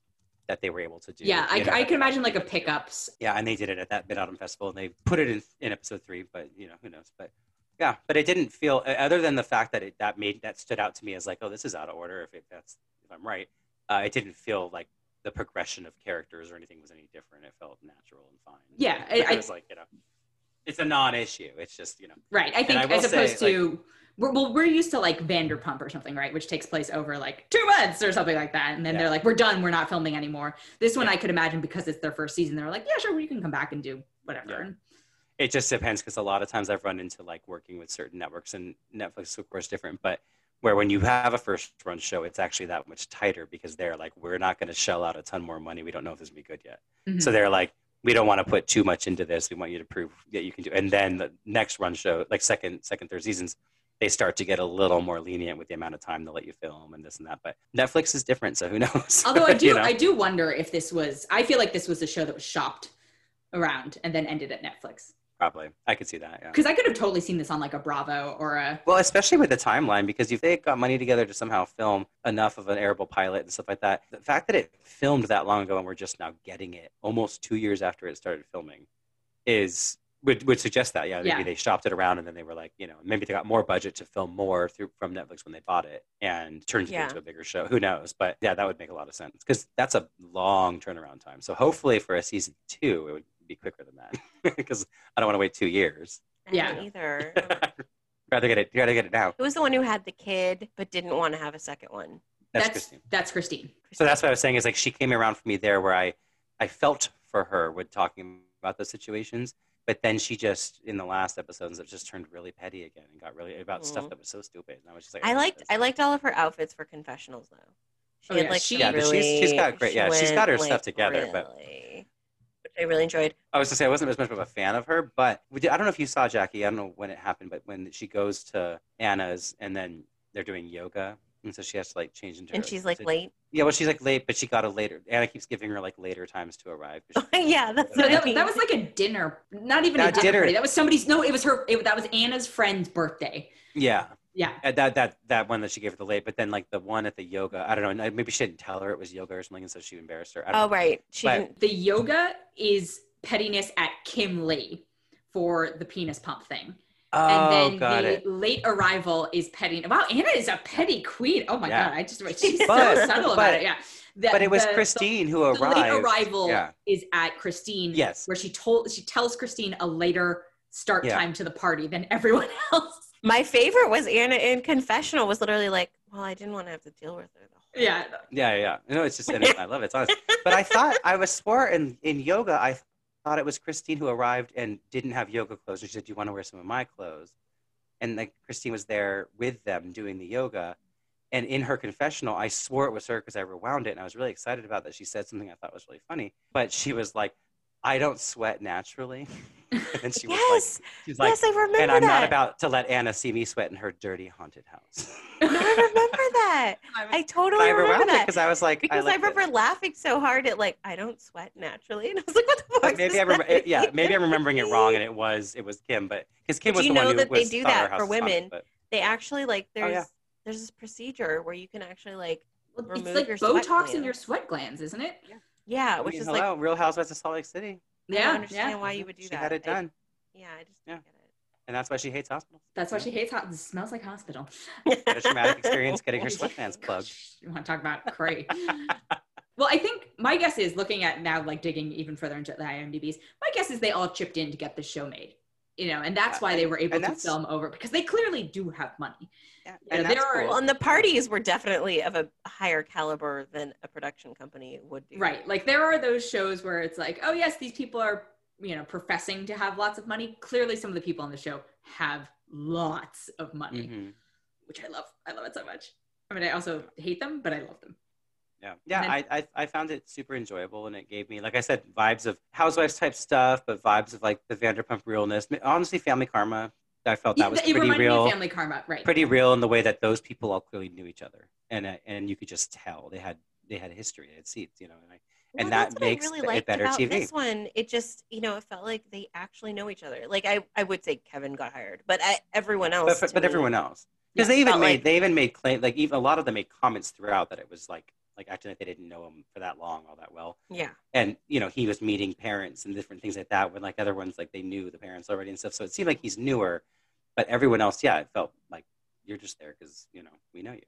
that they were able to do. Yeah, I, know? I can imagine like a pickups. Yeah, and they did it at that Mid Autumn Festival and they put it in, in episode three, but you know, who knows. But yeah, but it didn't feel, other than the fact that it that made, that stood out to me as like, oh, this is out of order if it, that's, if I'm right. Uh, it didn't feel like the progression of characters or anything was any different. It felt natural and fine. Yeah, I- it I- was like you know, it's a non-issue. It's just you know, Right. I think I as opposed say, to we're, well, we're used to like Vanderpump or something, right? Which takes place over like two months or something like that. And then Yeah. they're like, we're done. We're not filming anymore. This one Yeah. I could imagine because it's their first season. They're like, yeah, sure, we can come back and do whatever. Yeah. It just depends because a lot of times I've run into like working with certain networks and Netflix, of course, different, but where when you have a first run show, it's actually that much tighter because they're like, we're not going to shell out a ton more money. We don't know if this will be good yet. Mhm. So they're like, we don't want to put too much into this. We want you to prove that you can do. And then the next run show, like second, second, third seasons, they start to get a little more lenient with the amount of time they'll let you film and this and that. But Netflix is different, so who [LAUGHS] knows? Although I do, You know? I do wonder if this was. I feel like this was a show that was shopped around and then ended at Netflix. Probably, I could see that. Yeah. Because I could have totally seen this on like a Bravo or a. Well, especially with the timeline, because if they got money together to somehow film enough of an airable pilot and stuff like that, the fact that it filmed that long ago and we're just now getting it almost two years after it started filming is would, would suggest that yeah maybe Yeah. they shopped it around and then they were like you know maybe they got more budget to film more through from Netflix when they bought it and turned it into a bigger show who knows but yeah that would make a lot of sense because that's a long turnaround time so hopefully for a season two it would be quicker than that [LAUGHS] because I don't want to wait two years I Yeah. either. [LAUGHS] rather get it rather get it now Who was the one who had the kid but didn't want to have a second one? that's, that's Christine. that's Christine. So that's what I was saying is like she came around for me there where I, I felt for her with talking about those situations, but then she just in the last episodes it just turned really petty again and got really about stuff Mhm. that was so stupid. And I was just like, I oh, liked I liked all of her outfits for confessionals though. She Oh, had yeah, like she- some Yeah, but she's- really, she's got great- she yeah, she's got her went, stuff like, together, but- really- which I really enjoyed. I was to say I wasn't as much of a fan of her, but did, I don't know if you saw Jacque. I don't know when it happened, but when she goes to Anna's and then they're doing yoga, and so she has to like change into. And her- she's like to- late. Yeah, well, she's like late, but she got a later. Anna keeps giving her like later times to arrive. she- [LAUGHS] yeah, that's No, that, that was like a dinner, not even a dinner, dinner- party. That was somebody's. No, it was her. It, that was Anna's friend's birthday. yeah, Yeah, Uh, that that that one that she gave her the late, but then like the one at the yoga, I don't know. Maybe she didn't tell her it was yoga or something, and so she embarrassed her. I don't Oh know. right, she But- didn't. the yoga is pettiness at Kim Lee for the penis pump thing, Oh, and then got the it. late arrival is petty. Wow, Anna is a petty queen. Oh my Yeah. god, I just she's But- so subtle about it. Yeah, The- But it was the- Christine who arrived. The, late arrival Yeah. is at Christine. Yes. where she told she tells Christine a later start Yeah. time to the party than everyone [LAUGHS] else. My favorite was Anna in confessional. Was literally like, well, I didn't want to have to deal with her. The whole Yeah, Yeah, yeah. No, it's just, I love it. It's honest. But I thought I was swore in in yoga. I thought it was Christine who arrived and didn't have yoga clothes. And she said, "Do you want to wear some of my clothes?" And like Christine was there with them doing the yoga. And in her confessional, I swore it was her because I rewound it, and I was really excited about that. She said something I thought was really funny, but she was like, "I don't sweat naturally," [LAUGHS] and then she was yes, like, "She's like, yes, I remember and I'm that. not about to let Anna see me sweat in her dirty haunted house." no, I remember [LAUGHS] that. I totally I remember that because I was like, because I, liked it. remember laughing so hard at like I don't sweat naturally, and I was like, what the fuck? Maybe does I remember, that yeah, maybe I'm [LAUGHS] remembering it wrong, and it was it was Kim, but because Kim But was you the one know who that they do that for was haunted, women. but- they actually like Oh, there's yeah. there's this procedure where you can actually like Well, it's Remove like your sweat Botox in your sweat glands, isn't it? yeah, I which mean, is hello, like Real Housewives of Salt Lake City, I don't Yeah, understand yeah. why you mm-hmm. would do she that. had it I- done, yeah, I just Yeah. don't get and that's why she hates hospitals. That's why she hates hot. It smells like hospital. it. Had a traumatic [LAUGHS] experience getting her sweatpants glands [LAUGHS] plugged. You want to talk about cray? [LAUGHS] well, I think my guess is looking at now, like digging even further into the IMDb's. My guess is they all chipped in to get the show made. You know, and that's why they were able to film over because they clearly do have money. Yeah, Yeah, and there are- cool. Well, and the parties were definitely of a higher caliber than a production company would do. Right. Like there are those shows where it's like, oh yes, these people are, you know, professing to have lots of money. Clearly some of the people on the show have lots of money. Mhm. which I love. I love it so much. I mean, I also hate them, but I love them. Yeah, yeah. then- I, I I found it super enjoyable, and it gave me, like I said, vibes of housewives type stuff, but vibes of like the Vanderpump realness. Honestly, Family Karma. I felt that was it pretty reminded me real. of Family Karma, right? pretty real in the way that those people all clearly knew each other, and uh, and you could just tell they had they had a history, they had seats, you know. And I, And that makes I really it liked better about TV. This one, it just you know, it felt like they actually know each other. Like I, I would say Kevin got hired, but I, everyone else. but but, but me- everyone else, Yeah, because they even made like- they even made claim like even a lot of them made comments throughout that it was like like acting like they didn't know him for that long all that well. Yeah, and you know he was meeting parents and different things like that when like other ones like they knew the parents already and stuff so it seemed like he's newer but everyone else yeah it felt like you're just there because you know we know you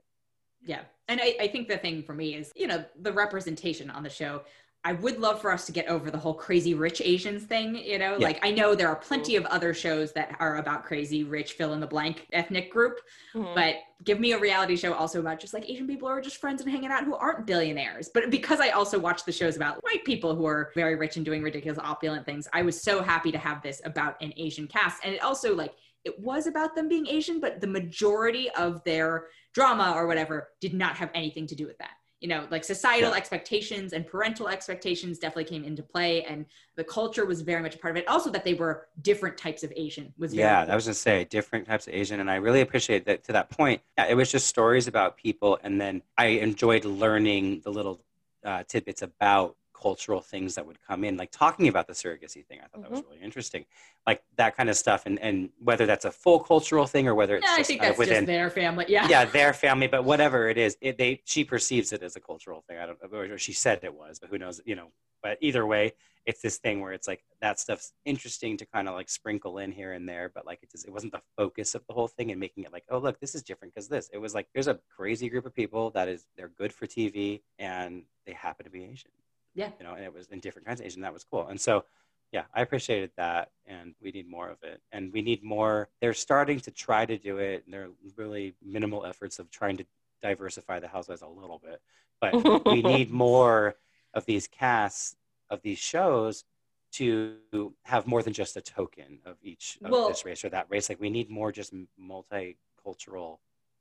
Yeah. And I, I think the thing for me is, you know, the representation on the show. I would love for us to get over the whole crazy rich Asians thing, you know? Yeah. Like I know there are plenty of other shows that are about crazy rich fill in the blank ethnic group, Mhm. but give me a reality show also about just like Asian people who are just friends and hanging out who aren't billionaires. But because I also watch the shows about white people who are very rich and doing ridiculous opulent things, I was so happy to have this about an Asian cast. And it also like it was about them being Asian, but the majority of their drama or whatever did not have anything to do with that. You know, like societal Yeah. expectations and parental expectations definitely came into play, and the culture was very much a part of it. Also, that they were different types of Asian was very yeah i was gonna say different types of asian and i really appreciate that to that point yeah it was just stories about people and then i enjoyed learning the little uh, tidbits about cultural things that would come in like talking about the surrogacy thing i thought that was Mm-hmm. really interesting like that kind of stuff and and whether that's a full cultural thing or whether it's Yeah, I just think that's of within just their family. Yeah. yeah, [LAUGHS] their family, but whatever it is, it, they she perceives it as a cultural thing. I don't, know, or she said it was, but who knows? You know, but either way, it's this thing where it's like that stuff's interesting to kind of like sprinkle in here and there, but like it just it wasn't the focus of the whole thing and making it like, oh look, this is different because this. It was like there's a crazy group of people that is they're good for TV and they happen to be Asian. Yeah. you know, and it was in different kinds of Asian. That was cool, and so yeah, I appreciated that, and we need more of it. And we need more. They're starting to try to do it. And they're really minimal efforts of trying to diversify the housewives a little bit, but we [LAUGHS] need more of these casts of these shows to have more than just a token of each of Well- this race or that race. Like we need more just multicultural.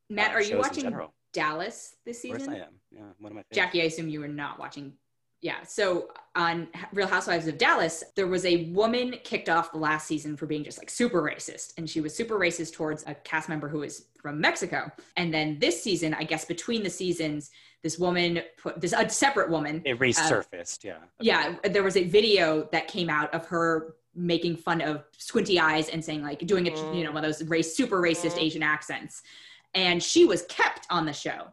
Matt, uh, are you watching. Dallas this Of course season? I am. Yeah, one of my favorites. Jacque, I assume you were not watching. Yeah. So on Real Housewives of Dallas, there was a woman kicked off the last season for being just like super racist. And she was super racist towards a cast member who is from Mexico. And then this season, I guess between the seasons, this woman put this a separate woman. It resurfaced. yeah. Yeah. There was a video that came out of her making fun of squinty eyes and saying like doing a Mm. you know one of those race super racist Mm. Asian accents, and she was kept on the show.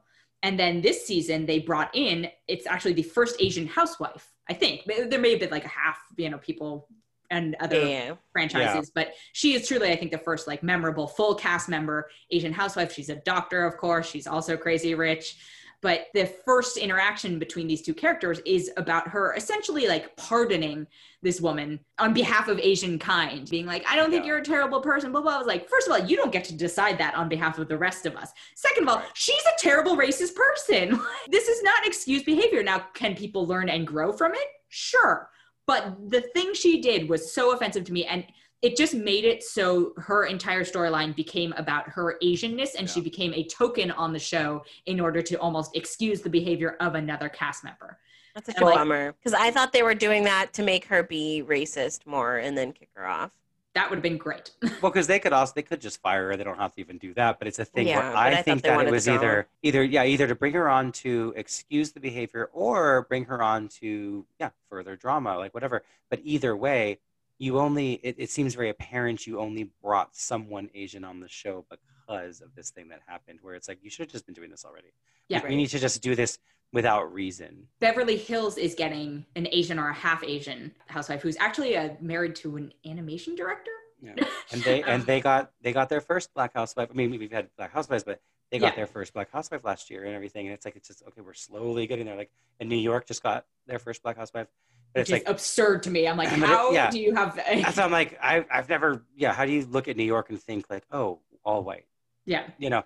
And then this season they brought in it's actually the first Asian housewife. I think there may have been like a half you know people and other yeah. franchises, but she is truly I think the first like memorable full cast member Asian housewife. She's a doctor, of course. She's also crazy rich. But the first interaction between these two characters is about her essentially like pardoning this woman on behalf of Asian kind, being like, I don't think Yeah. you're a terrible person, blah, blah. I was like, first of all, you don't get to decide that on behalf of the rest of us. Second of all, she's a terrible racist person. [LAUGHS] this is not excused behavior. Now, can people learn and grow from it? Sure. But the thing she did was so offensive to me. And it just made it so her entire storyline became about her Asianness and she became a token on the show in order to almost excuse the behavior of another cast member. That's a And, like- bummer because I thought they were doing that to make her be racist more and then kick her off. That would have been great. [LAUGHS] Well, because they could also they could just fire her. They don't have to even do that. But it's a thing Yeah, where I I, think that it was either either yeah either to bring her on to excuse the behavior or bring her on to yeah further drama like whatever. But either way, you only it, it seems very apparent you only brought someone Asian on the show because of this thing that happened. Where it's like you should have just been doing this already. Yeah. you need to just do this without reason. Beverly Hills is getting an Asian or a half Asian housewife who's actually uh, married to an animation director. Yeah. [LAUGHS] and they and they got they got their first black housewife. I mean, we've had black housewives, but they got Yeah. their first black housewife last year and everything. And it's like it's just okay. We're slowly getting there. Like, and New York just got their first black housewife. Which it's is like absurd to me. I'm like, But it- how yeah. do you have? that's I'm like I I've never yeah. How do you look at New York and think like oh all white? yeah, You know.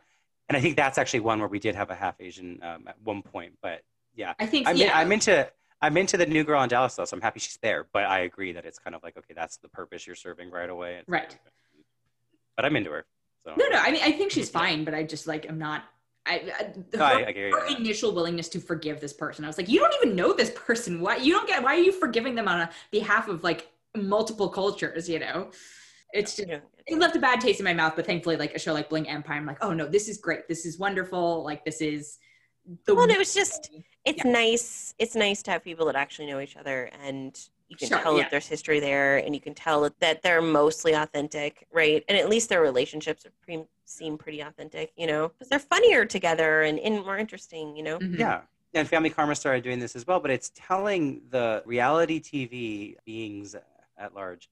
And I think that's actually one where we did have a half Asian um, at one point. But yeah, I think I'm yeah. I'm into I'm into the new girl in Dallas though, so I'm happy she's there. But I agree that it's kind of like okay, that's the purpose you're serving right away. It's Right. okay. But I'm into her. So No, no. I mean, I think she's fine, but I just like I'm not. I, I, her, I, I hear her initial willingness to forgive this person. I was like, you don't even know this person. Why you don't get? Why are you forgiving them on a behalf of like multiple cultures? You know, it's just You know, it left a bad taste in my mouth. But thankfully, like a show like Bling Empire, I'm like, oh no, this is great. This is wonderful. Like this is the. Well, and it was just it's Yeah. nice. It's nice to have people that actually know each other, and you can Sure, tell yeah. that there's history there, and you can tell that, that they're mostly authentic, right? And at least their relationships are pre- seem pretty authentic, you know, because they're funnier together and, and more interesting, you know. Mhm. Yeah. And Family Karma started doing this as well, but it's telling the reality TV beings at large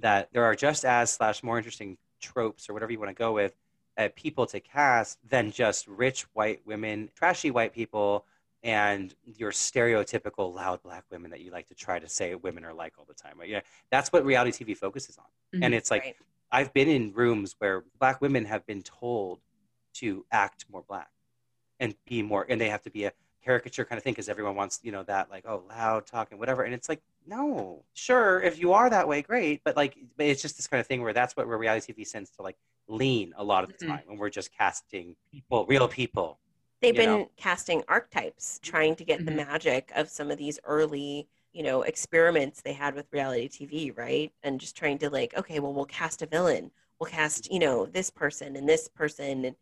that there are just as slash more interesting tropes or whatever you want to go with uh, people to cast than just rich white women, trashy white people, and your stereotypical loud black women that you like to try to say women are like all the time. Right? Yeah, that's what reality TV focuses on, Mhm. and it's like Right. I've been in rooms where black women have been told to act more black and be more, and they have to be a caricature kind of thing because everyone wants, you know, that like, oh, loud talking, whatever. And it's like, no, sure, if you are that way, great. But like, it's just this kind of thing where that's what where reality TV tends to like lean a lot of the Mhm. time when we're just casting people, real people. They've been know. casting archetypes, trying to get the Mhm. magic of some of these early, you know, experiments they had with reality TV, right? And just trying to like, okay, well, we'll cast a villain, we'll cast, you know, this person and this person, and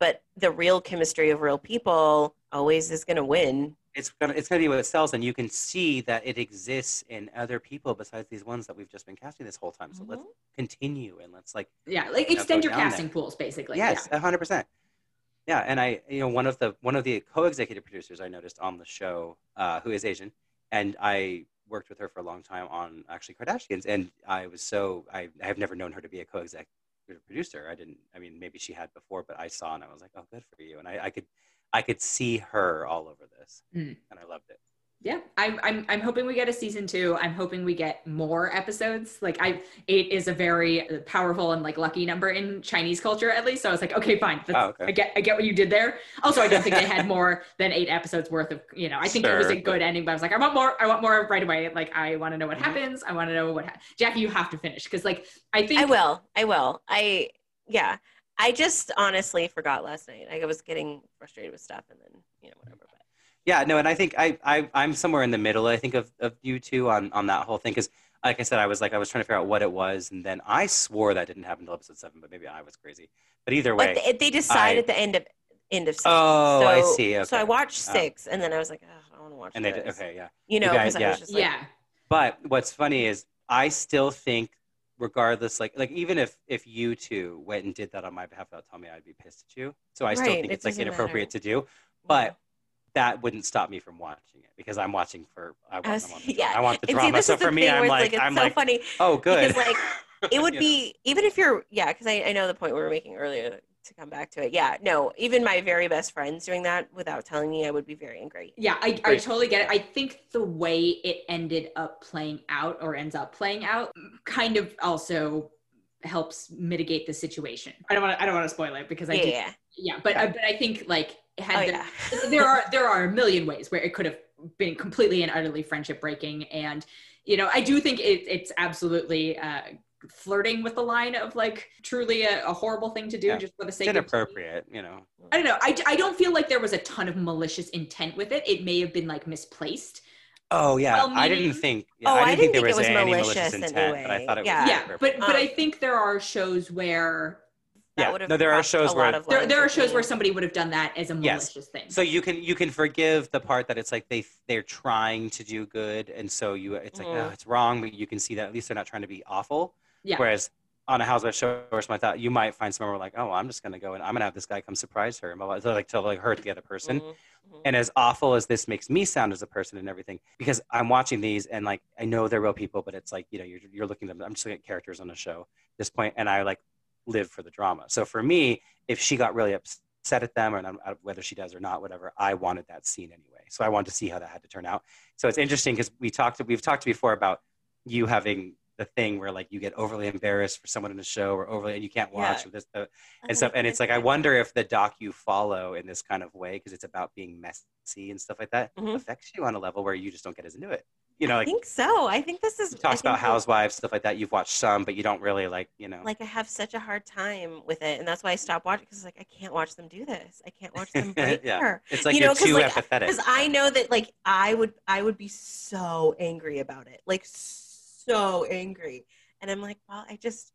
but the real chemistry of real people always is going to win. It's gonna it's gonna be what sells, and you can see that it exists in other people besides these ones that we've just been casting this whole time. So let's Mhm. continue and let's like Yeah, like Yeah, extend your casting there. pools, basically. yes, a hundred percent. Yeah, and I, you know, one of the one of the co-executive producers I noticed on the show, uh, who is Asian, and I worked with her for a long time on actually Kardashians, and I was so I I have never known her to be a co-executive producer. I didn't. I mean, maybe she had before, but I saw and I was like, oh, good for you. And I, I could I could see her all over this, Mm. and I loved it. Yeah I'm, I'm i'm hoping we get a season two i'm hoping we get more episodes like i eight is a very uh, powerful and like lucky number in chinese culture at least so i was like okay fine that's, Oh, okay. i get i get what you did there also i don't think they had more than eight episodes worth of you know i think it was a Sure. good ending but i was like i want more i want more right away like i want to know what Mhm. happens i want to know what ha- jackie you have to finish because like i think I will. I will. I yeah. I just honestly forgot last night. I was getting frustrated with stuff, and then you know whatever. But Yeah, no, and I think I, I I'm somewhere in the middle. I think of, of you two on on that whole thing because, like I said, I was like I was trying to figure out what it was, and then I swore that didn't happen until episode seven, but maybe I was crazy. But either way, but they, they decide I- at the end of end of six. Oh, so, I see, So I watched Oh. six, and then I was like, oh, I don't want to watch. and they did, okay, yeah. You know, guys- because I yeah. was just like, yeah But what's funny is I still think, regardless, like like even if if you two went and did that on my behalf without telling me, I'd be pissed at you. So I still think it it's like inappropriate matter. to do. But that wouldn't stop me from watching it because I'm watching for I want, I As- want the, [LAUGHS] yeah. I want the And see, drama. this So is the for me, thing I'm where like, it's, like, it's I'm so like, funny oh, good. because like it would [LAUGHS] You know? be even if you're yeah because I, I know the point we were making earlier to come back to it yeah no even my very best friends doing that without telling me i would be very angry Yeah, I, I totally get it. I think the way it ended up playing out or ends up playing out kind of also helps mitigate the situation. I don't want to I don't want to spoil it because I yeah did, yeah yeah, but uh, but I think like had oh the- yeah [LAUGHS] there are there are a million ways where it could have been completely and utterly friendship breaking and you know i do think it, it's absolutely uh flirting with the line of like truly a, a horrible thing to do Yeah. just for the it's sake of inappropriate, you know. i don't know I, I don't feel like there was a ton of malicious intent with it it may have been like misplaced Oh yeah, I Well-meaning. didn't think. Yeah, Oh, I I didn't think didn't there think was, it was any malicious malicious intent, but I thought it was. Yeah. yeah inappropriate. but but i Um, think there are shows where That Yeah, would've no, there are shows a where- lot of there, there are shows where somebody would have done that as a Yes. malicious thing So you can you can forgive the part that it's like they they're trying to do good, and so you it's like Mhm. oh, it's wrong, but you can see that at least they're not trying to be awful. yeah Whereas on a housewife show or something like that, you might find someone where like, oh, I'm just gonna go and I'm gonna have this guy come surprise her, and blah, blah, so like to like hurt the other person. Mhm, mhm. And as awful as this makes me sound as a person and everything, because I'm watching these and like I know they're real people, but it's like you know you're you're looking at them. I'm just looking at characters on a show at this point, and I like live for the drama. So for me, if she got really upset at them, or whether she does or not, whatever, I wanted that scene anyway. So I wanted to see how that had to turn out. So it's interesting because we talked we've talked before about you having the thing where like you get overly embarrassed for someone in a show or overly and you can't watch Yeah. or this and stuff. And it's like I wonder if the doc you follow in this kind of way because it's about being messy and stuff like that Mhm. affects you on a level where you just don't get as into it. You know, I think so. I think this is talks about housewives stuff like that. You've watched some, but you don't really like, you know. Like I have such a hard time with it, and that's why I stopped watching because like I can't watch them do this. I can't watch them break [LAUGHS] Yeah. her. it's like you know, too like, empathetic. Because I know that like I would I would be so angry about it, like so angry, and I'm like, well, I just,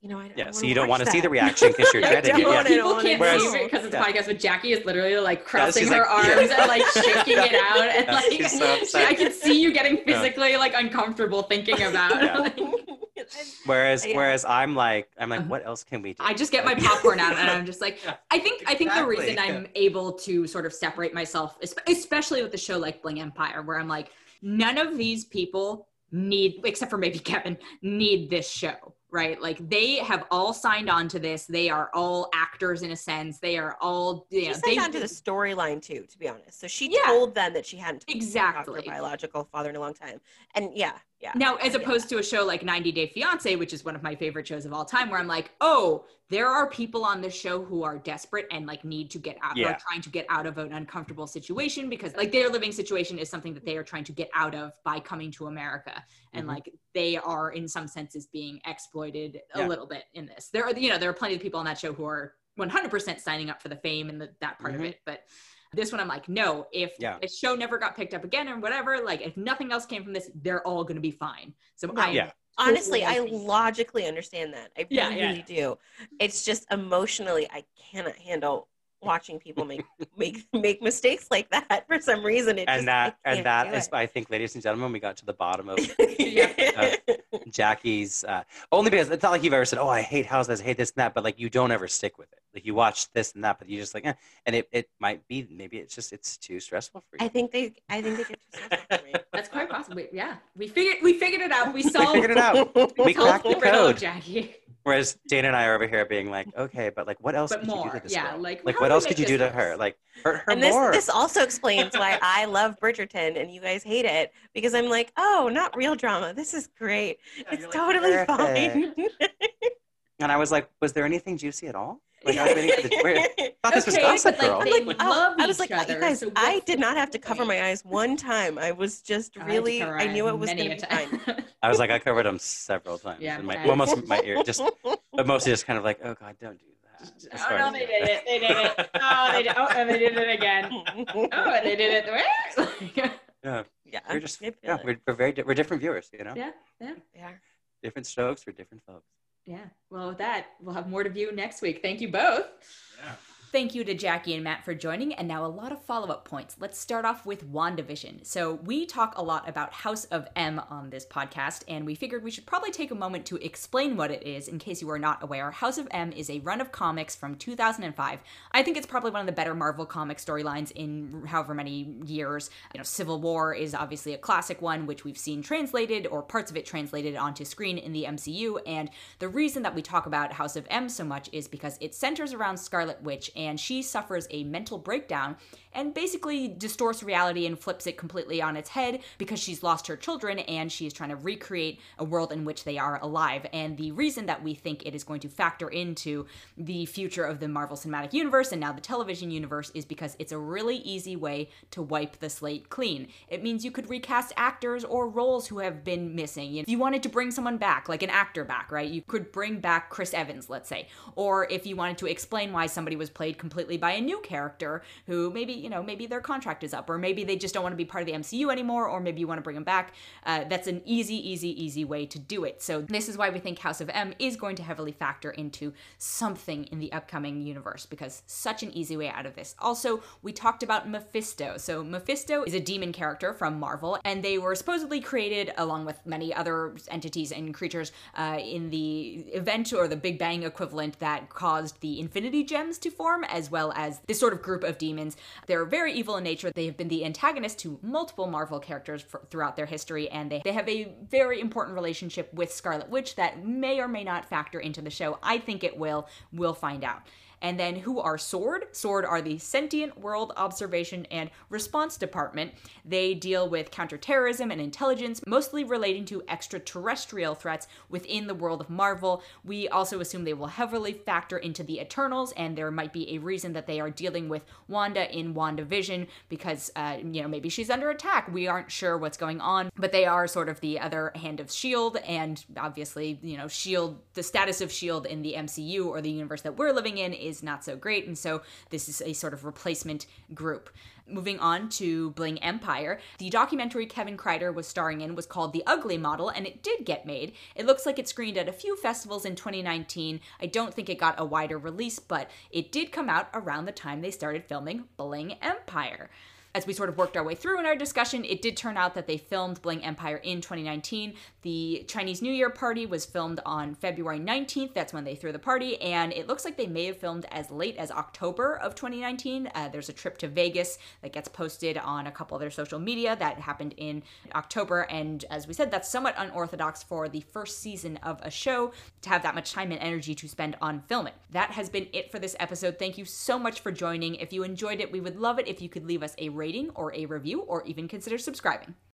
you know, I, I yeah, don't so you don't want to see the reaction because you're [LAUGHS] I dreading it. Yeah. I People don't can't Whereas- see it because it's yeah. a podcast, but Jacque is literally like crossing she's her like- arms and like shaking it out, and Yeah, like so upset. I can see you getting physically like uncomfortable thinking about. Yeah. like, [LAUGHS] Whereas, Yeah. whereas I'm like, I'm like, Uh-huh. what else can we do? I just get my popcorn out and [LAUGHS] I'm just like, Yeah, I think I think the exactly. reason I'm able to sort of separate myself, es- especially with the show like Bling Empire, where I'm like, none of these people need, except for maybe Kevin, need this show, right? Like they have all signed on to this. They are all actors in a sense. They are all, you She know, signed they on to the storyline too, to be honest. So she Yeah. told them that she hadn't talked to exactly. her biological father in a long time, and yeah, yeah. Now, as Yeah. opposed to a show like 90 Day Fiance, which is one of my favorite shows of all time, where I'm like, oh, there are people on this show who are desperate and like need to get out, Yeah. are trying to get out of an uncomfortable situation because like their living situation is something that they are trying to get out of by coming to America. And Mhm. like they are in some senses being exploited a Yeah. little bit in this. There are, you know, there are plenty of people on that show who are 100% signing up for the fame and the, that part Mhm. of it. But this one, I'm like, no, if Yeah. the show never got picked up again or whatever, like if nothing else came from this, they're all going to be fine. So I Yeah. honestly, I logically understand that. I Yeah, really, yeah, really do. It's just emotionally, I cannot handle watching people make make [LAUGHS] make mistakes like that for some reason. It just, and that and can't that do is, I think, ladies and gentlemen, we got to the bottom of [LAUGHS] it. Jacque's. Uh, only because it's not like you've ever said, "Oh, I hate houses, I hate this and that," but like you don't ever stick with it. Like you watch this and that, but you just like, eh. and it, it might be maybe it's just it's too stressful for you. I think they, I think they get too stressful for me. [LAUGHS] That's quite possible. Yeah, we figured we figured it out. We we solved, figured it out. We solved cracked the riddle of code. Jacque. Whereas Dana and I are over here being like, okay, but like, what else But could you do to this yeah, girl? like, like what else could you do this to her? Like, hurt her And this more. this also explains why [LAUGHS] I love Bridgerton and you guys hate it because I'm like, oh, not real drama. This is great. Yeah, it's you're like, totally fine. And I was like, was there anything juicy at all? Like, I was waiting for the. Where, thought this was Gossip but, like, Girl. they Like, love I was like, other, you guys, so I did not have to cover point? my eyes one time. I was just I really, cover I knew it was many going to be fine. I was like, I covered them several times. Yeah, in my, okay. well, most my ear, just, [LAUGHS] but mostly just kind of like, oh god, don't do that. As oh no, they did it. They did it. [LAUGHS] Oh, they did. Oh, and they did it again. Oh, and they did it. [LAUGHS] Yeah, yeah, we're just, yeah, we're, we're very, di- we're different viewers, you know, yeah, yeah, Yeah. different strokes for different folks. Yeah. Well, with that, we'll have more to view next week. Thank you both. Yeah. Thank you to Jacque and Matt for joining, and now a lot of follow up points. Let's start off with WandaVision. So, we talk a lot about House of M on this podcast, and we figured we should probably take a moment to explain what it is in case you are not aware. House of M is a run of comics from 2005. I think it's probably one of the better Marvel comic storylines in however many years. You know, Civil War is obviously a classic one, which we've seen translated or parts of it translated onto screen in the MCU, and the reason that we talk about House of M so much is because it centers around Scarlet Witch and she suffers a mental breakdown and basically distorts reality and flips it completely on its head because she's lost her children and she is trying to recreate a world in which they are alive. And the reason that we think it is going to factor into the future of the Marvel Cinematic Universe and now the television universe is because it's a really easy way to wipe the slate clean. It means you could recast actors or roles who have been missing. If you wanted to bring someone back, like an actor back, right? You could bring back Chris Evans, let's say. Or if you wanted to explain why somebody was played completely by a new character who maybe, you know, maybe their contract is up, or maybe they just don't want to be part of the MCU anymore, or maybe you want to bring them back. Uh, that's an easy, easy, easy way to do it. So this is why we think House of M is going to heavily factor into something in the upcoming universe because such an easy way out of this. Also, we talked about Mephisto. So Mephisto is a demon character from Marvel, and they were supposedly created along with many other entities and creatures uh, in the event or the Big Bang equivalent that caused the Infinity Gems to form, as well as this sort of group of demons. They're very evil in nature. They have been the antagonist to multiple Marvel characters for, throughout their history, and they, they have a very important relationship with Scarlet Witch that may or may not factor into the show. I think it will. We'll find out. And then who are SWORD? SWORD are the Sentient World Observation and Response Department. They deal with counterterrorism and intelligence, mostly relating to extraterrestrial threats within the world of Marvel. We also assume they will heavily factor into the Eternals, and there might be a reason that they are dealing with Wanda in WandaVision because, uh, you know, maybe she's under attack. We aren't sure what's going on, but they are sort of the other hand of S.H.I.E.L.D., and obviously, you know, S.H.I.E.L.D., the status of S.H.I.E.L.D. in the MCU or the universe that we're living in is not so great, and so this is a sort of replacement group. Moving on to Bling Empire, the documentary Kevin Kreider was starring in was called The Ugly Model, and it did get made. It looks like it screened at a few festivals in 2019. I don't think it got a wider release, but it did come out around the time they started filming Bling Empire as we sort of worked our way through in our discussion, it did turn out that they filmed Bling Empire in 2019. The Chinese New Year party was filmed on February 19th. That's when they threw the party. And it looks like they may have filmed as late as October of 2019. Uh, there's a trip to Vegas that gets posted on a couple of their social media that happened in October. And as we said, that's somewhat unorthodox for the first season of a show to have that much time and energy to spend on filming. That has been it for this episode. Thank you so much for joining. If you enjoyed it, we would love it if you could leave us a rating or a review, or even consider subscribing.